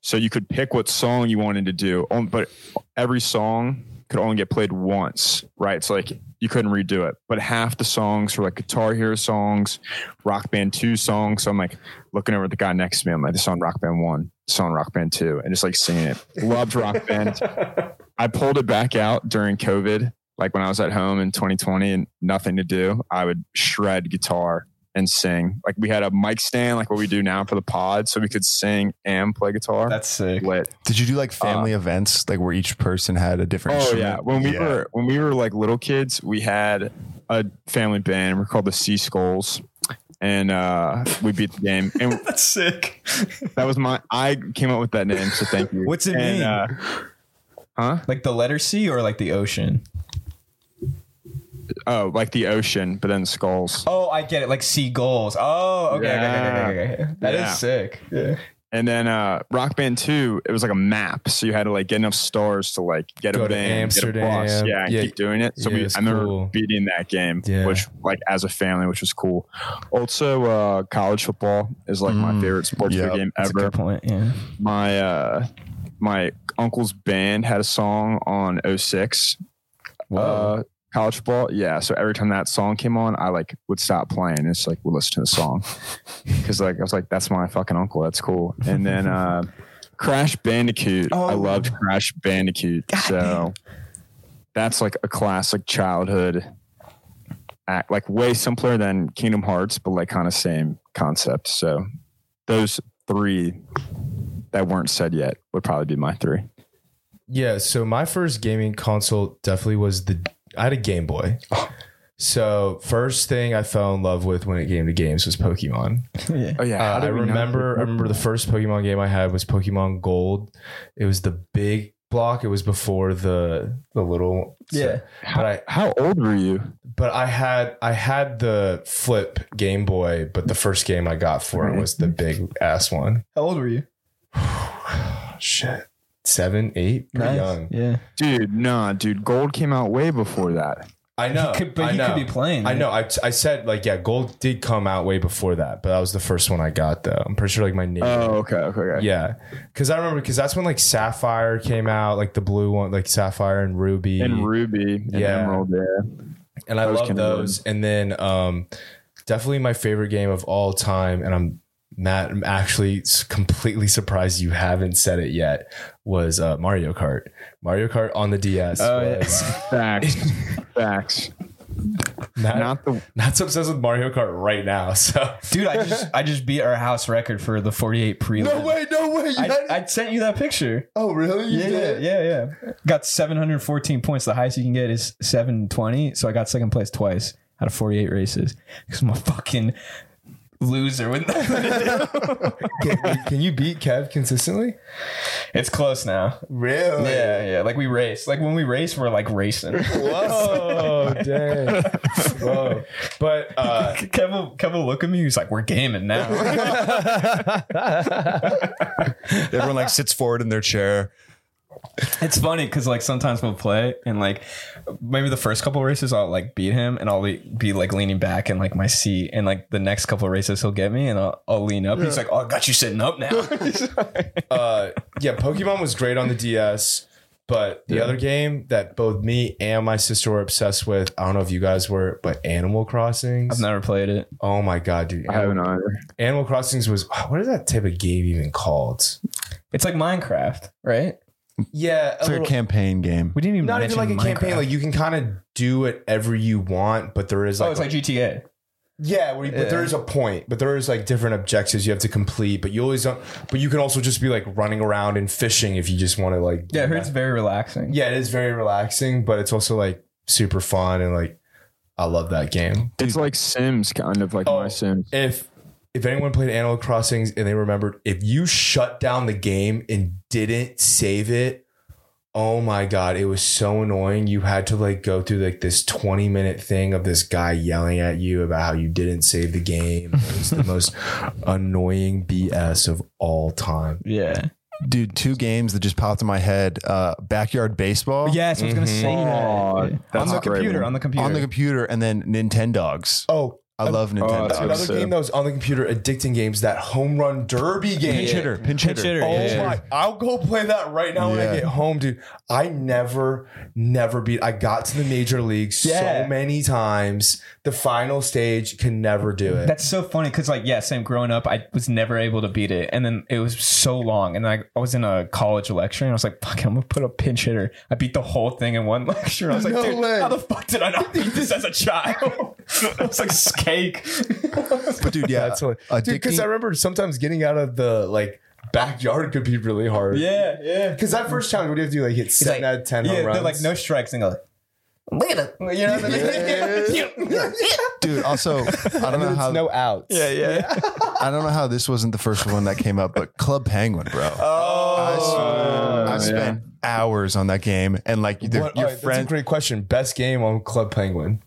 So you could pick what song you wanted to do, but every song could only get played once, right? So like you couldn't redo it. But half the songs were like Guitar Hero songs, Rock Band 2 songs. So I'm like looking over at the guy next to me. I'm like, this is on Rock Band 1, this is on Rock Band 2, and just like singing it. Loved Rock Band. *laughs* I pulled it back out during COVID, like when I was at home in 2020 and nothing to do. I would shred guitar and sing. Like we had a mic stand, like what we do now for the pod, so we could sing and play guitar. That's sick. lit. Did you do like family events, like where each person had a different? Oh instrument? yeah, when we Yeah. were when we were like little kids, we had a family band. We're called the Sea Skulls, and uh, we beat the game. *laughs* And That's sick. that was my. I came up with that name, so thank you. What's it And, mean? Uh, huh? Like the letter C or like the ocean? Oh, like the ocean, but then skulls. Oh, I get it. Like seagulls. Oh, okay. okay, okay, okay, okay. That is Yeah. sick. Yeah. And then uh, Rock Band Two, it was like a map, so you had to like get enough stars to like get Go a to van, get a bus, yeah, and Yeah. keep doing it. So Yeah, we, I remember cool. beating that game, Yeah. which like as a family, which was cool. Also, uh, college football is like my Mm. favorite sports Yeah. video game That's a ever. point. Yeah. my uh my uncle's band had a song on 06 uh, college football. Yeah. So every time that song came on, I like would stop playing. It's like we'll listen to the song *laughs* because like I was like, that's my fucking uncle. That's cool. And then uh, Crash Bandicoot. I loved Crash Bandicoot. so that's like a classic childhood act, like way simpler than Kingdom Hearts, but like kind of same concept. So those three that weren't said yet would probably be my three. Yeah, so my first gaming console definitely was the I had a Game Boy. So first thing I fell in love with when it came to games was Pokemon. *laughs* yeah. Oh yeah, Uh, I remember I remember the first Pokemon game I had was Pokemon Gold. It was the big block. It was before the the little Yeah. How, but I how old were you? but I had I had the flip Game Boy, but the first game I got for it was the big ass one. How old were you? *sighs* Shit. Seven, eight, pretty young. Yeah. Dude, nah, dude. Gold came out way before that. I know. Could, but I you know. could be playing. I know. I, I said like yeah, gold did come out way before that, but that was the first one I got though. I'm pretty sure like my name. Oh, okay, okay, okay. Yeah, because I remember because that's when like Sapphire came out, like the blue one, like Sapphire and Ruby, And Ruby and Yeah. Emerald, yeah. and I those love can be those. And then um, definitely my favorite game of all time, and I'm Matt, I'm actually completely surprised you haven't said it yet. Was uh, Mario Kart? Mario Kart on the DS Oh, yeah. was *laughs* Facts. Facts. *laughs* Matt, Not the Matt's obsessed with Mario Kart right now. *laughs* So Dude, I just I just beat our house record for the 48 pre. no way, no way. I, had- I sent you that picture. oh really? You Yeah, did? yeah, yeah. Got 714 points. The highest you can get is 720. So I got second place twice out of 48 races because I'm a fucking loser with *laughs* Can, can you beat Kev consistently? It's close now. Really? Yeah, yeah. Like we race. Like when we race, we're like racing. *laughs* Whoa, dang. Whoa. But uh, *laughs* Kev, will- Kevin will look at me. He's like, "We're gaming now." Everyone like sits forward in their chair. It's funny because like sometimes we'll play and like maybe the first couple races I'll like beat him and I'll be, be like leaning back in like my seat and like the next couple races he'll get me and I'll, I'll lean up. He's like, "Oh, I got you sitting up now." *laughs* *laughs* uh, yeah, Pokemon was great on the DS. But the other game that both me and my sister were obsessed with, I don't know if you guys were, but Animal Crossings. I've never played it. oh my god, dude! I haven't either. Animal Crossings was what is that type of game even called? It's like Minecraft, right? Yeah, It's like a campaign game. We didn't even not even mention like a campaign. Like you can kind of do whatever you want, but there is oh, like, oh, it's like GTA. yeah, where you- but there is a point, but there is like different objectives you have to complete. But you always don't. But you can also just be like running around and fishing if you just want to like. Yeah, I heard it's very relaxing. yeah, it is very relaxing, but it's also like super fun and like I love that game. It's like Sims, kind of like Oh. my Sims. If if anyone played Animal Crossings and they remembered, if you shut down the game and didn't save it, oh my god, it was so annoying. You had to like go through like this 20 minute thing of this guy yelling at you about how you didn't save the game. It was the most *laughs* annoying BS of all time. Yeah. Dude, two games that just popped in my head. Uh, backyard baseball Yes, I was gonna say Oh, that. on the a great computer. one. On the computer. on the computer, and then Nintendogs. Oh, I love Nintendo. Oh, that's another sick. game that was on the computer, addicting games, that home run derby game. Pinch hitter, pinch hitter. hitter, Oh Yeah. my! I'll go play that right now when I Yeah. get home, dude. I never, never beat. I got to the major leagues Yeah. so many times. The final stage can never do it. That's so funny because, like, yeah, same. Growing up, I was never able to beat it, and then it was so long. And I, I was in a college lecture, and I was like, "Fuck, I'm gonna put a pinch hitter." I beat the whole thing in one *laughs* lecture. I was like, No "Dude, way. how the fuck did I not beat this as a child?" *laughs* I was like, *laughs* "Cake." *laughs* But dude, yeah, That's what, uh, dude. Because I remember sometimes getting out of the like backyard could be really hard. yeah, yeah. Because that first challenge, what do you have to do? Like hit He's seven like, out of ten yeah, home runs. they're like no strikes, and go. Look at it. You know what I mean? *laughs* dude. Also, I don't know how no outs. Yeah, yeah. *laughs* I don't know how this wasn't the first one that came up, but Club Penguin, bro. Oh, I, I spent hours on that game, and like What- your all right, that's a friend. great question. Best game on Club Penguin.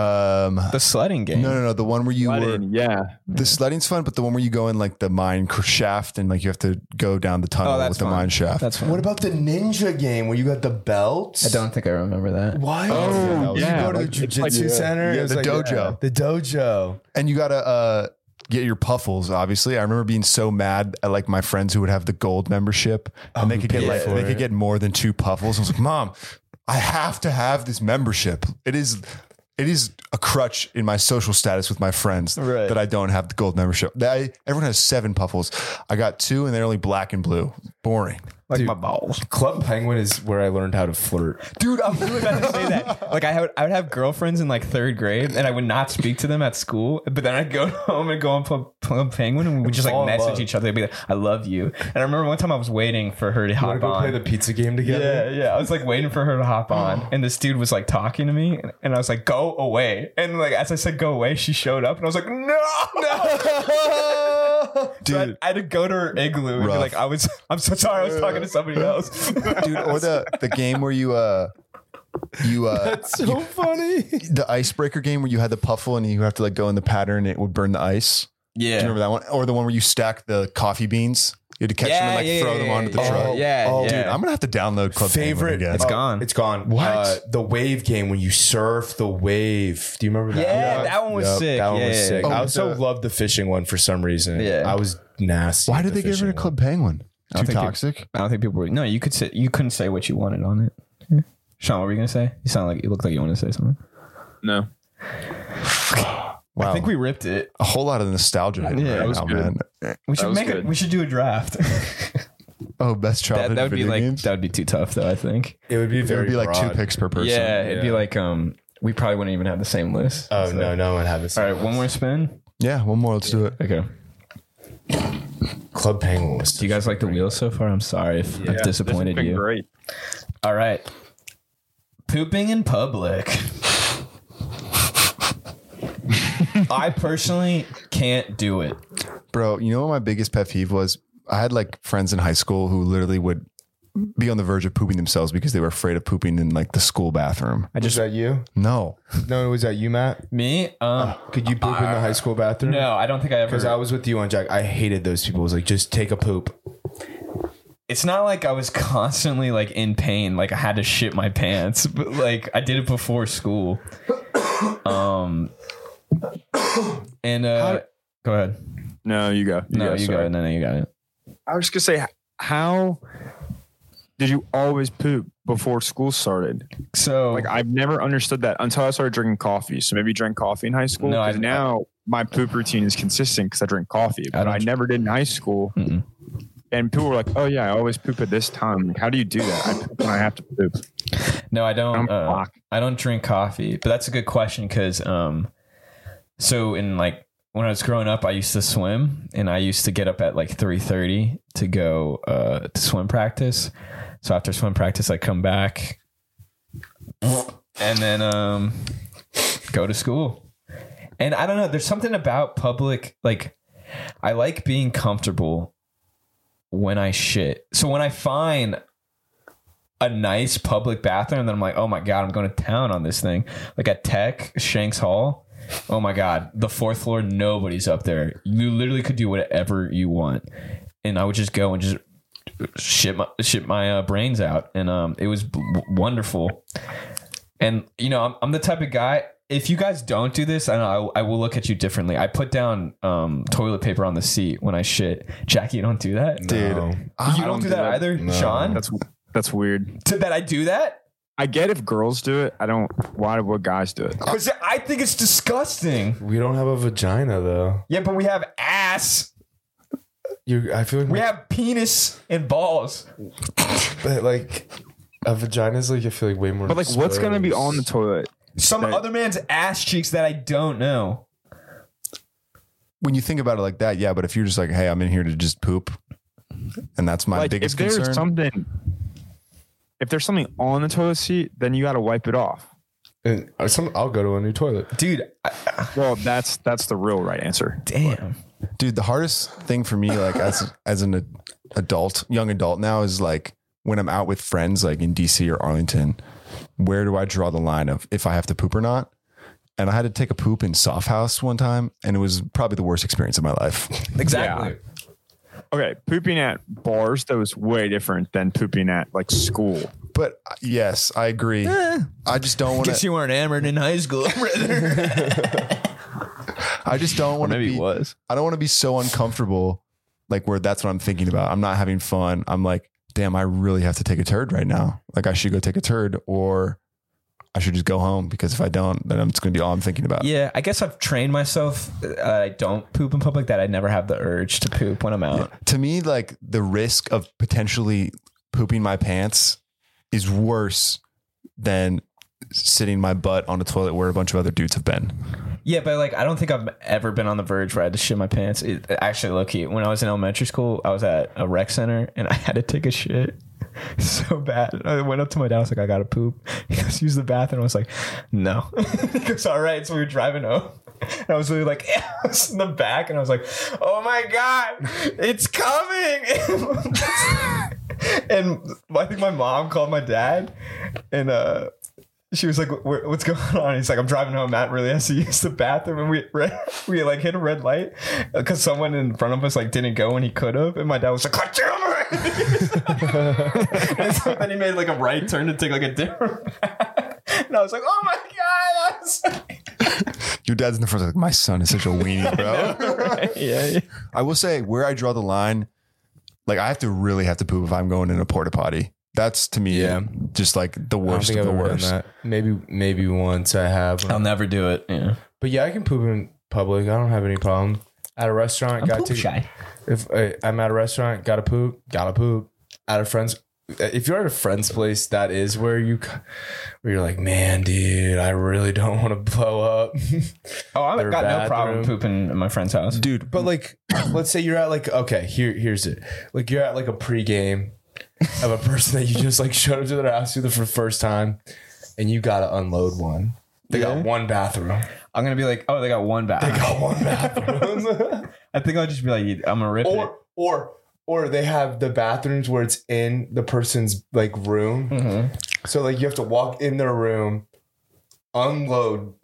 Um, The sledding game. no, no, no. The one where you were yeah. the sledding's fun, but the one where you go in like the mine shaft and like you have to go down the tunnel Oh, with that's the fun. mine shaft. That's fun. What about the ninja game where you got the belts? I don't think I remember that. Why? Oh, You yeah. go to the Like, it's like- jujitsu center. Yeah, the like, dojo. The dojo. and you gotta uh get your puffles. Obviously, I remember being so mad at like my friends who would have the gold membership and they could get like they could get more than two puffles. I was like, Mom, I have to have this membership. It is. It is a crutch in my social status with my friends Right. that I don't have the gold membership. I, everyone has seven puffles. I got two, and they're only black and blue. Boring. Like Dude. my balls. Club Penguin is where I learned how to flirt. Dude, I'm really about to say that. *laughs* Like, I would, I would have girlfriends in like third grade, and I would not speak to them at school. But then I'd go *laughs* home and go on Club, Club Penguin, and we would just like message love. each other. They'd be like, "I love you." And I remember one time I was waiting for her to to hop go on. play the pizza game together? yeah, yeah. I was like waiting for her to hop on, *gasps* and this dude was like talking to me, and- and I was like, "Go away!" And like as I said, "Go away," she showed up, and I was like, "No, "No!" *laughs* Dude. *laughs* So I, I had to go to her igloo and be like, "I was, *laughs* I'm so sorry, I was talking to somebody else." *laughs* dude. Or the the game where you uh you uh That's so funny. the icebreaker game where you had the puffle and you have to like go in the pattern and it would burn the ice. Yeah Do you yeah. remember that one? Or the one where you stack the coffee beans. You had to catch them and like Yeah, yeah, throw yeah, them onto the yeah, truck. yeah. Yeah, oh, yeah. dude, I'm gonna have to download Club Penguin Favorite? again. It's gone. It's gone. What? Uh, the wave game when you surf the wave. Do you remember that? Yeah, one? that one was Yep, sick. That one Yeah, was yeah, sick. yeah. I Oh, also the- loved the fishing one for some reason. Yeah. I was nasty. Why did the they get rid fishing of Club Penguin? I Too don't think toxic. I don't think people were. No, you could say you couldn't say what you wanted on it. Sean, what were you gonna say? You sound like you looked like you wanted to say something. No. Wow, I think we ripped it. a whole lot of nostalgia. hitting Yeah, right was now, good. man. We should was make it. We should do a draft. *laughs* Oh, best that, childhood that would be like games. that would be too tough though. I think. It would be very. it would be like two picks per person. yeah, it'd be like um. We probably wouldn't even have the same list. Oh So- no, no one had this. All right, one more spin. Yeah, one more. Let's do it. Okay. Club Penguin was. Do you guys like the wheels so far? I'm sorry if I've disappointed This has been you. Great. All right. Pooping in public. *laughs* I personally can't do it. Bro, you know what my biggest pet peeve was? I had like friends in high school who literally would be on the verge of pooping themselves because they were afraid of pooping in like the school bathroom. I just that you? No. No, it was that you, Matt? Me? Um, Could you poop in the high school bathroom? no, I don't think I ever. Because I was with you on Jack. I hated those people. It was like, just take a poop. it's not like I was constantly like in pain, like I had to shit my pants, *laughs* but like I did it before school. Um, *coughs* and uh, go ahead. No, you go. You No, go, you sorry. got it. No, no, you got it. I was just gonna say, how did you always poop before school started? So Like I've never understood that until I started drinking coffee. So maybe you drank coffee in high school. No, I- 'Cause now my poop routine is consistent because I drink coffee, but don't I, never did in high school. Mm-mm. And people were like, "Oh yeah, I always poop at this time." Like, how do you do that? I poop when I have to poop. No, I don't. Uh. I don't drink coffee, but that's a good question because, um, so in like when I was growing up, I used to swim, and I used to get up at like three thirty to go uh, to swim practice. So after swim practice, I come back, and then um, go to school. And I don't know. There's something about public like I like being comfortable when I shit. So when I find a nice public bathroom, then I'm like, oh my god, I'm going to town on this thing. Like at Tech Shanks Hall. Oh my god, the fourth floor, nobody's up there. You literally could do whatever you want, and I would just go and just shit my shit my uh, brains out, and um, it was b- wonderful. And you know, I'm, I'm the type of guy. If you guys don't do this, I know I, I will look at you differently. I put down um, toilet paper on the seat when I shit. Jackie, you don't do that, Dude. No. You don't, do that, either, No. Sean. That's that's weird. To that I do that I get if girls do it. I don't. Why would guys do it? because I think it's disgusting. We don't have a vagina though. Yeah, but we have ass. You, I feel like We have penis and balls. but like a vagina is like I feel like way more. But like, what's gonna be on the toilet? Some Right. other man's ass cheeks that I don't know. When you think about it like that, yeah, but if you're just like, hey, I'm in here to just poop, and that's my like, biggest if there's concern. something, if there's something on the toilet seat, then you got to wipe it off. And uh, some, I'll go to a new toilet. Dude, I, Well, that's that's the real right answer. damn. Dude, the hardest thing for me, like as as an adult, young adult now, is like when I'm out with friends, like in DC or Arlington. Where do I draw the line of if I have to poop or not? And I had to take a poop in Soft House one time, and it was probably the worst experience of my life. Exactly. Okay, pooping at bars that was way different than pooping at like school. But uh, yes, I agree. I just don't want Guess to. you weren't hammered in high school, *laughs* brother. I I just don't want to maybe be. he was. I don't want to be so uncomfortable, like where that's what I'm thinking about. I'm not having fun. I'm like, damn, I really have to take a turd right now. Like I should go take a turd, or I should just go home because if I don't, then I'm it's going to be all I'm thinking about. Yeah, I guess I've trained myself. Uh, I don't poop in public. That I never have the urge to poop when I'm out. To me, like the risk of potentially pooping my pants is worse than sitting my butt on a toilet where a bunch of other dudes have been. Yeah, but like I don't think I've ever been on the verge where I had to shit my pants. It, actually, low key, when I was in elementary school, I was at a rec center and *laughs* I had to take a shit *laughs* so bad. I went up to my dad. I was like, I gotta poop. *laughs* He goes, use the bathroom. I was like, no. *laughs* he goes, all right. So we were driving home. And I was really like, I was in the back, and I was like, "Oh my god, it's coming!" and I think my mom called my dad, and uh, she was like, "What's going on?" He's like, "I'm driving home. Matt really has to use the bathroom." And we we like hit a red light because someone in front of us like didn't go when he could have, and my dad was like, "God damn it!" And so then he made like a right turn to take like a different. path. and I was like, "Oh my god!" That's Your dad's in the front, like, my son is such a weenie, *laughs* bro. yeah, yeah. I will say where I draw the line, like I have to really have to poop if I'm going in a porta potty. That's to me, Yeah. just like the I worst think of I've the worst. that. Maybe maybe once I have. I'll uh, never do it. Yeah, But yeah, I can poop in public. I don't have any problem. At a restaurant, I'm got poop to shy. If I, I'm at a restaurant, gotta poop, gotta poop. At a friend's, if you're at a friend's place, that is where you where you're like, man, dude, I really don't want to blow up. *laughs* Oh, I've Their got no problem bathroom. pooping in my friend's house. dude. But like, let's say you're at like, okay, here, here's it. Like you're at like a pregame of a person that you just like showed up to their house for the for the first time, and you gotta unload one. They Yeah. got one bathroom. I'm gonna be like, oh, they got one bathroom. Got one bathroom. *laughs* I think I'll just be like, I'm gonna rip it. or or or they have the bathrooms where it's in the person's like room. Mhm. So like you have to walk in their room, unload,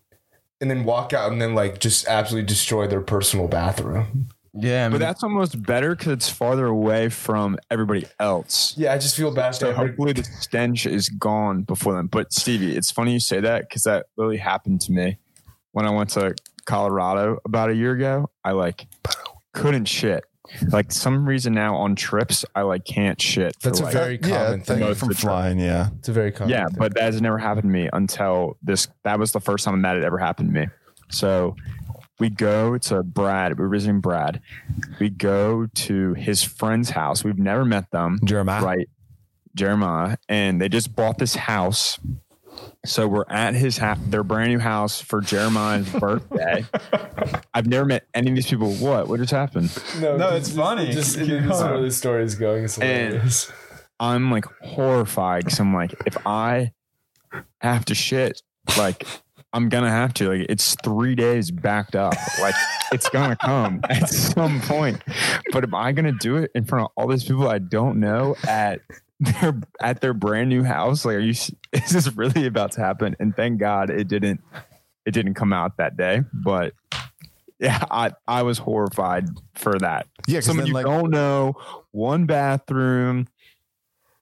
and then walk out and then like just absolutely destroy their personal bathroom. Yeah, I But that's almost better because it's farther away from everybody else. Yeah, I just feel bad So for every- hopefully the stench is gone before them. But Stevie, it's funny you say that because that literally happened to me when I went to Colorado about a year ago. I like couldn't shit. Like some reason now on trips, I like can't shit. For That's a like, very yeah, common thank thing. you from flying. Yeah, It's a very common. yeah, thing. but that has never happened to me until this. That was the first time that had ever happened to me. So we go to Brad. We're visiting Brad. We go to his friend's house. We've never met them. Jeremiah. right jeremiah and they just bought this house so we're at his ha- their brand new house for jeremiah's *laughs* birthday. I've never met any of these people. What? What just happened? No, no, it's funny. Just Keep just going. where the story is going. Is And- hilarious. i'm like horrified because i'm like if i have to shit like i'm gonna have to. Like it's three days backed up. Like it's gonna come *laughs* at some point. But am i gonna do it in front of all these people i don't know at their at their brand new house like are you s- *laughs* is this really about to happen and thank god it didn't it didn't come out that day but yeah i i was horrified for that Yeah, someone then, you like- don't know one bathroom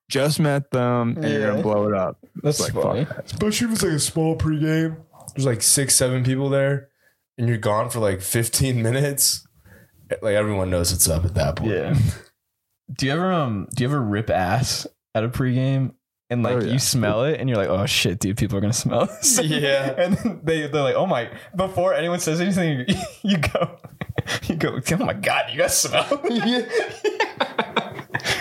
just met them and you're Yeah. gonna blow it up That's like, funny. Especially if it's like a small pregame. There's like six, seven people there, and you're gone for like 15 minutes. Like everyone knows what's up at that point. Yeah. Do you ever um do you ever rip ass at a pregame and like Oh, yeah. you smell it and you're like, oh shit, dude, people are gonna smell this. *laughs* Yeah. *laughs* and then they they're like, oh my before anyone says anything, you, *laughs* you go you go, oh my god, you guys smell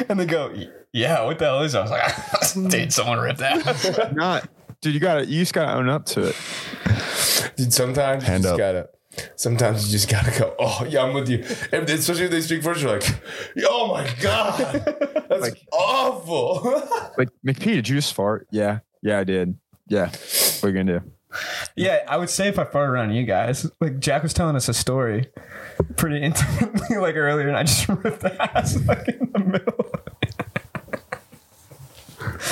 and they go, yeah, what the hell is that? I was like, dude, someone ripped ass. not dude you gotta you just gotta own up to it Dude, sometimes Hand you just up. gotta. Sometimes you just gotta go. Oh yeah, I'm with you. And especially if they speak first, you're like, oh my god, *laughs* that's Like- awful. *laughs* like McP did you just fart yeah yeah i did yeah what are you gonna do Yeah, I would say if I fart around you guys, like Jack was telling us a story pretty intimately, *laughs* like earlier, and I just ripped the ass like in the middle.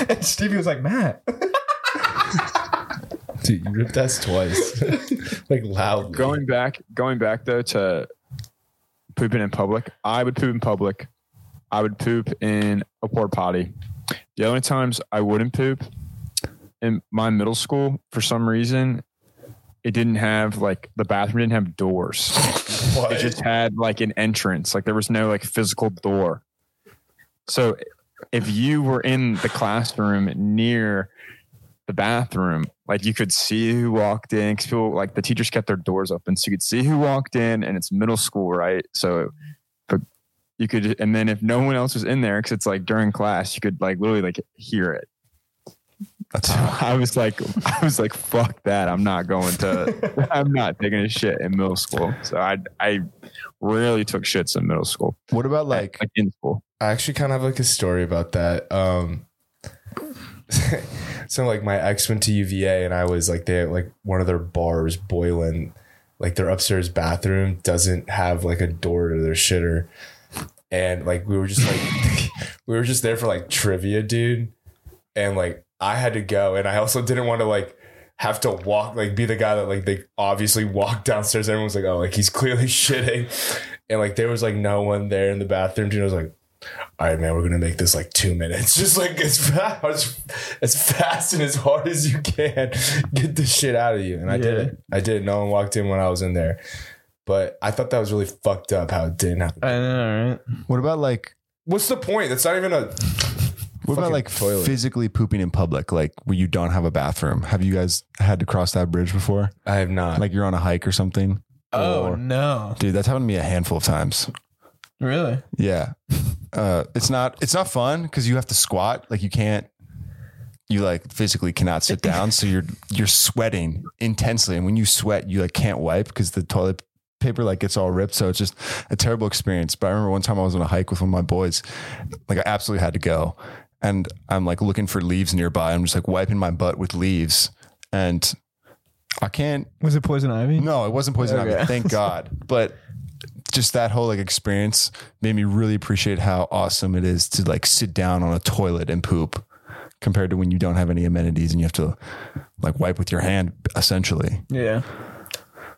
and Stevie was like, Matt. Dude, you ripped us twice, *laughs* like loud. going back going back though to pooping in public i would poop in public i would poop in a porta potty the only times i wouldn't poop in my middle school for some reason it didn't have like the bathroom didn't have doors. *laughs* It just had like an entrance. Like there was no like physical door. So if you were in the classroom near the bathroom, like you could see who walked in. Cause people like the teachers kept their doors open, so you could see who walked in, and it's middle school, right? So, but you could, and then if no one else was in there, because it's like during class, you could like literally like hear it. That's *laughs* I was like, I was like, fuck that. I'm not going to, *laughs* I'm not taking a shit in middle school. So I, I rarely took shits in middle school, what about like like in school. I actually kind of have like a story about that. Um, *laughs* so like my ex went to UVA and I was like they like one of their bars, Boylan. Like their upstairs bathroom doesn't have like a door to their shitter, and like we were just like *laughs* we were just there for like trivia, dude, and like I had to go, and I also didn't want to like have to walk like be the guy that like they obviously walked downstairs. Everyone was like, oh, like he's clearly *laughs* shitting, and like there was like no one there in the bathroom. Dude, I was like all right, man, we're gonna make this like two minutes, *laughs* just like as fast, as fast and as hard as you can. *laughs* Get the shit out of you, and I did it. I did. it. No one walked in when I was in there, but I thought that was really fucked up how it didn't happen. I know, right? what about like What's the point? That's not even a. what about like toilet. physically pooping in public, like where you don't have a bathroom? Have you guys had to cross that bridge before? I have not. Like you're on a hike or something? Oh Or- no, dude, that's happened to me a handful of times. Really? Yeah. Uh, it's not it's not fun because you have to squat. Like you can't you like physically cannot sit down. So you're you're sweating intensely. And when you sweat, you like can't wipe because the toilet paper like gets all ripped. So it's just a terrible experience. But I remember one time I was on a hike with one of my boys. Like I absolutely had to go. And I'm like looking for leaves nearby. I'm just like wiping my butt with leaves. And I can't Was it poison ivy? no, it wasn't poison Okay. ivy. Thank God. But just that whole like experience made me really appreciate how awesome it is to like sit down on a toilet and poop compared to when you don't have any amenities and you have to like wipe with your hand essentially. Yeah.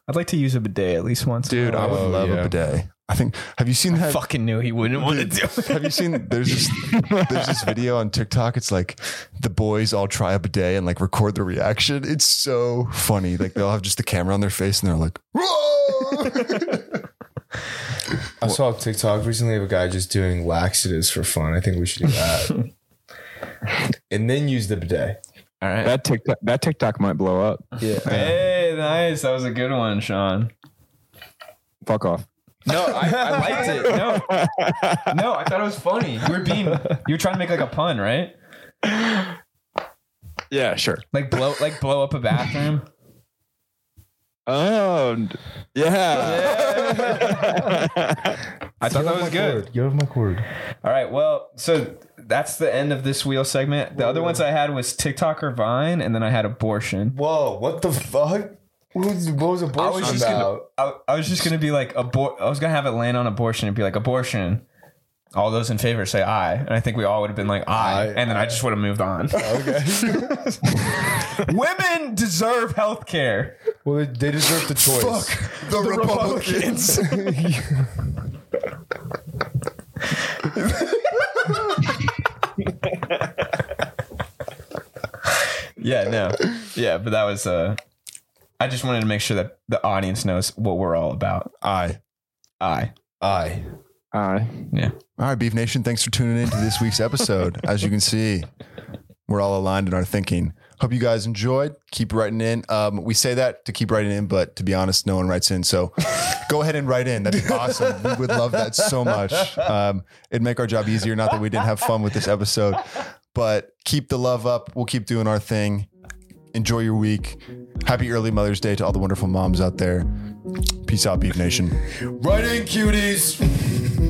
I'd like to use a bidet at least once. Dude, I would Oh, love yeah. a bidet. I think have you seen that fucking knew he wouldn't want to do it. have you seen there's this *laughs* there's this video on TikTok it's like the boys all try a bidet and like record the reaction it's so funny like they'll have just the camera on their face and they're like Whoa! *laughs* I saw a TikTok recently of a guy just doing laxatives for fun. I think we should do that. *laughs* and then use the bidet. All right. That TikTok, that TikTok might blow up. Yeah. hey, nice. That was a good one, Sean. Fuck off. No, I, I liked it. *laughs* No, no, I thought it was funny. You were being, you were trying to make like a pun, right? Yeah, sure. Like blow, like blow up a bathroom. Oh, yeah. *laughs* I thought that was good. You have my cord. All right. Well, so that's the end of this wheel segment. The other ones I had was TikTok or Vine, and then I had abortion. Whoa, what the fuck? What was, what was I abortion was just gonna, about? I, I was just gonna be like abor- I was gonna have it land on abortion and be like abortion. All those in favor say aye, and I think we all would have been like aye, Aye, and then I just would have moved on. Okay. *laughs* Women deserve health care. well, they, they deserve the choice. Fuck the, Republicans. *laughs* Yeah, no, yeah, but that was. uh I just wanted to make sure that the audience knows what we're all about. Aye. Aye. Aye. Aye. Yeah. All right, Beef Nation, thanks for tuning in to this week's episode. As you can see, we're all aligned in our thinking. Hope you guys enjoyed. Keep writing in. Um, we say that to keep writing in, but to be honest, no one writes in. So go ahead and write in. That'd be awesome. We would love that so much. Um, it'd make our job easier. Not that we didn't have fun with this episode, but keep the love up. We'll keep doing our thing. Enjoy your week. Happy early Mother's Day to all the wonderful moms out there. Peace out, Beef Nation. Right in, cuties.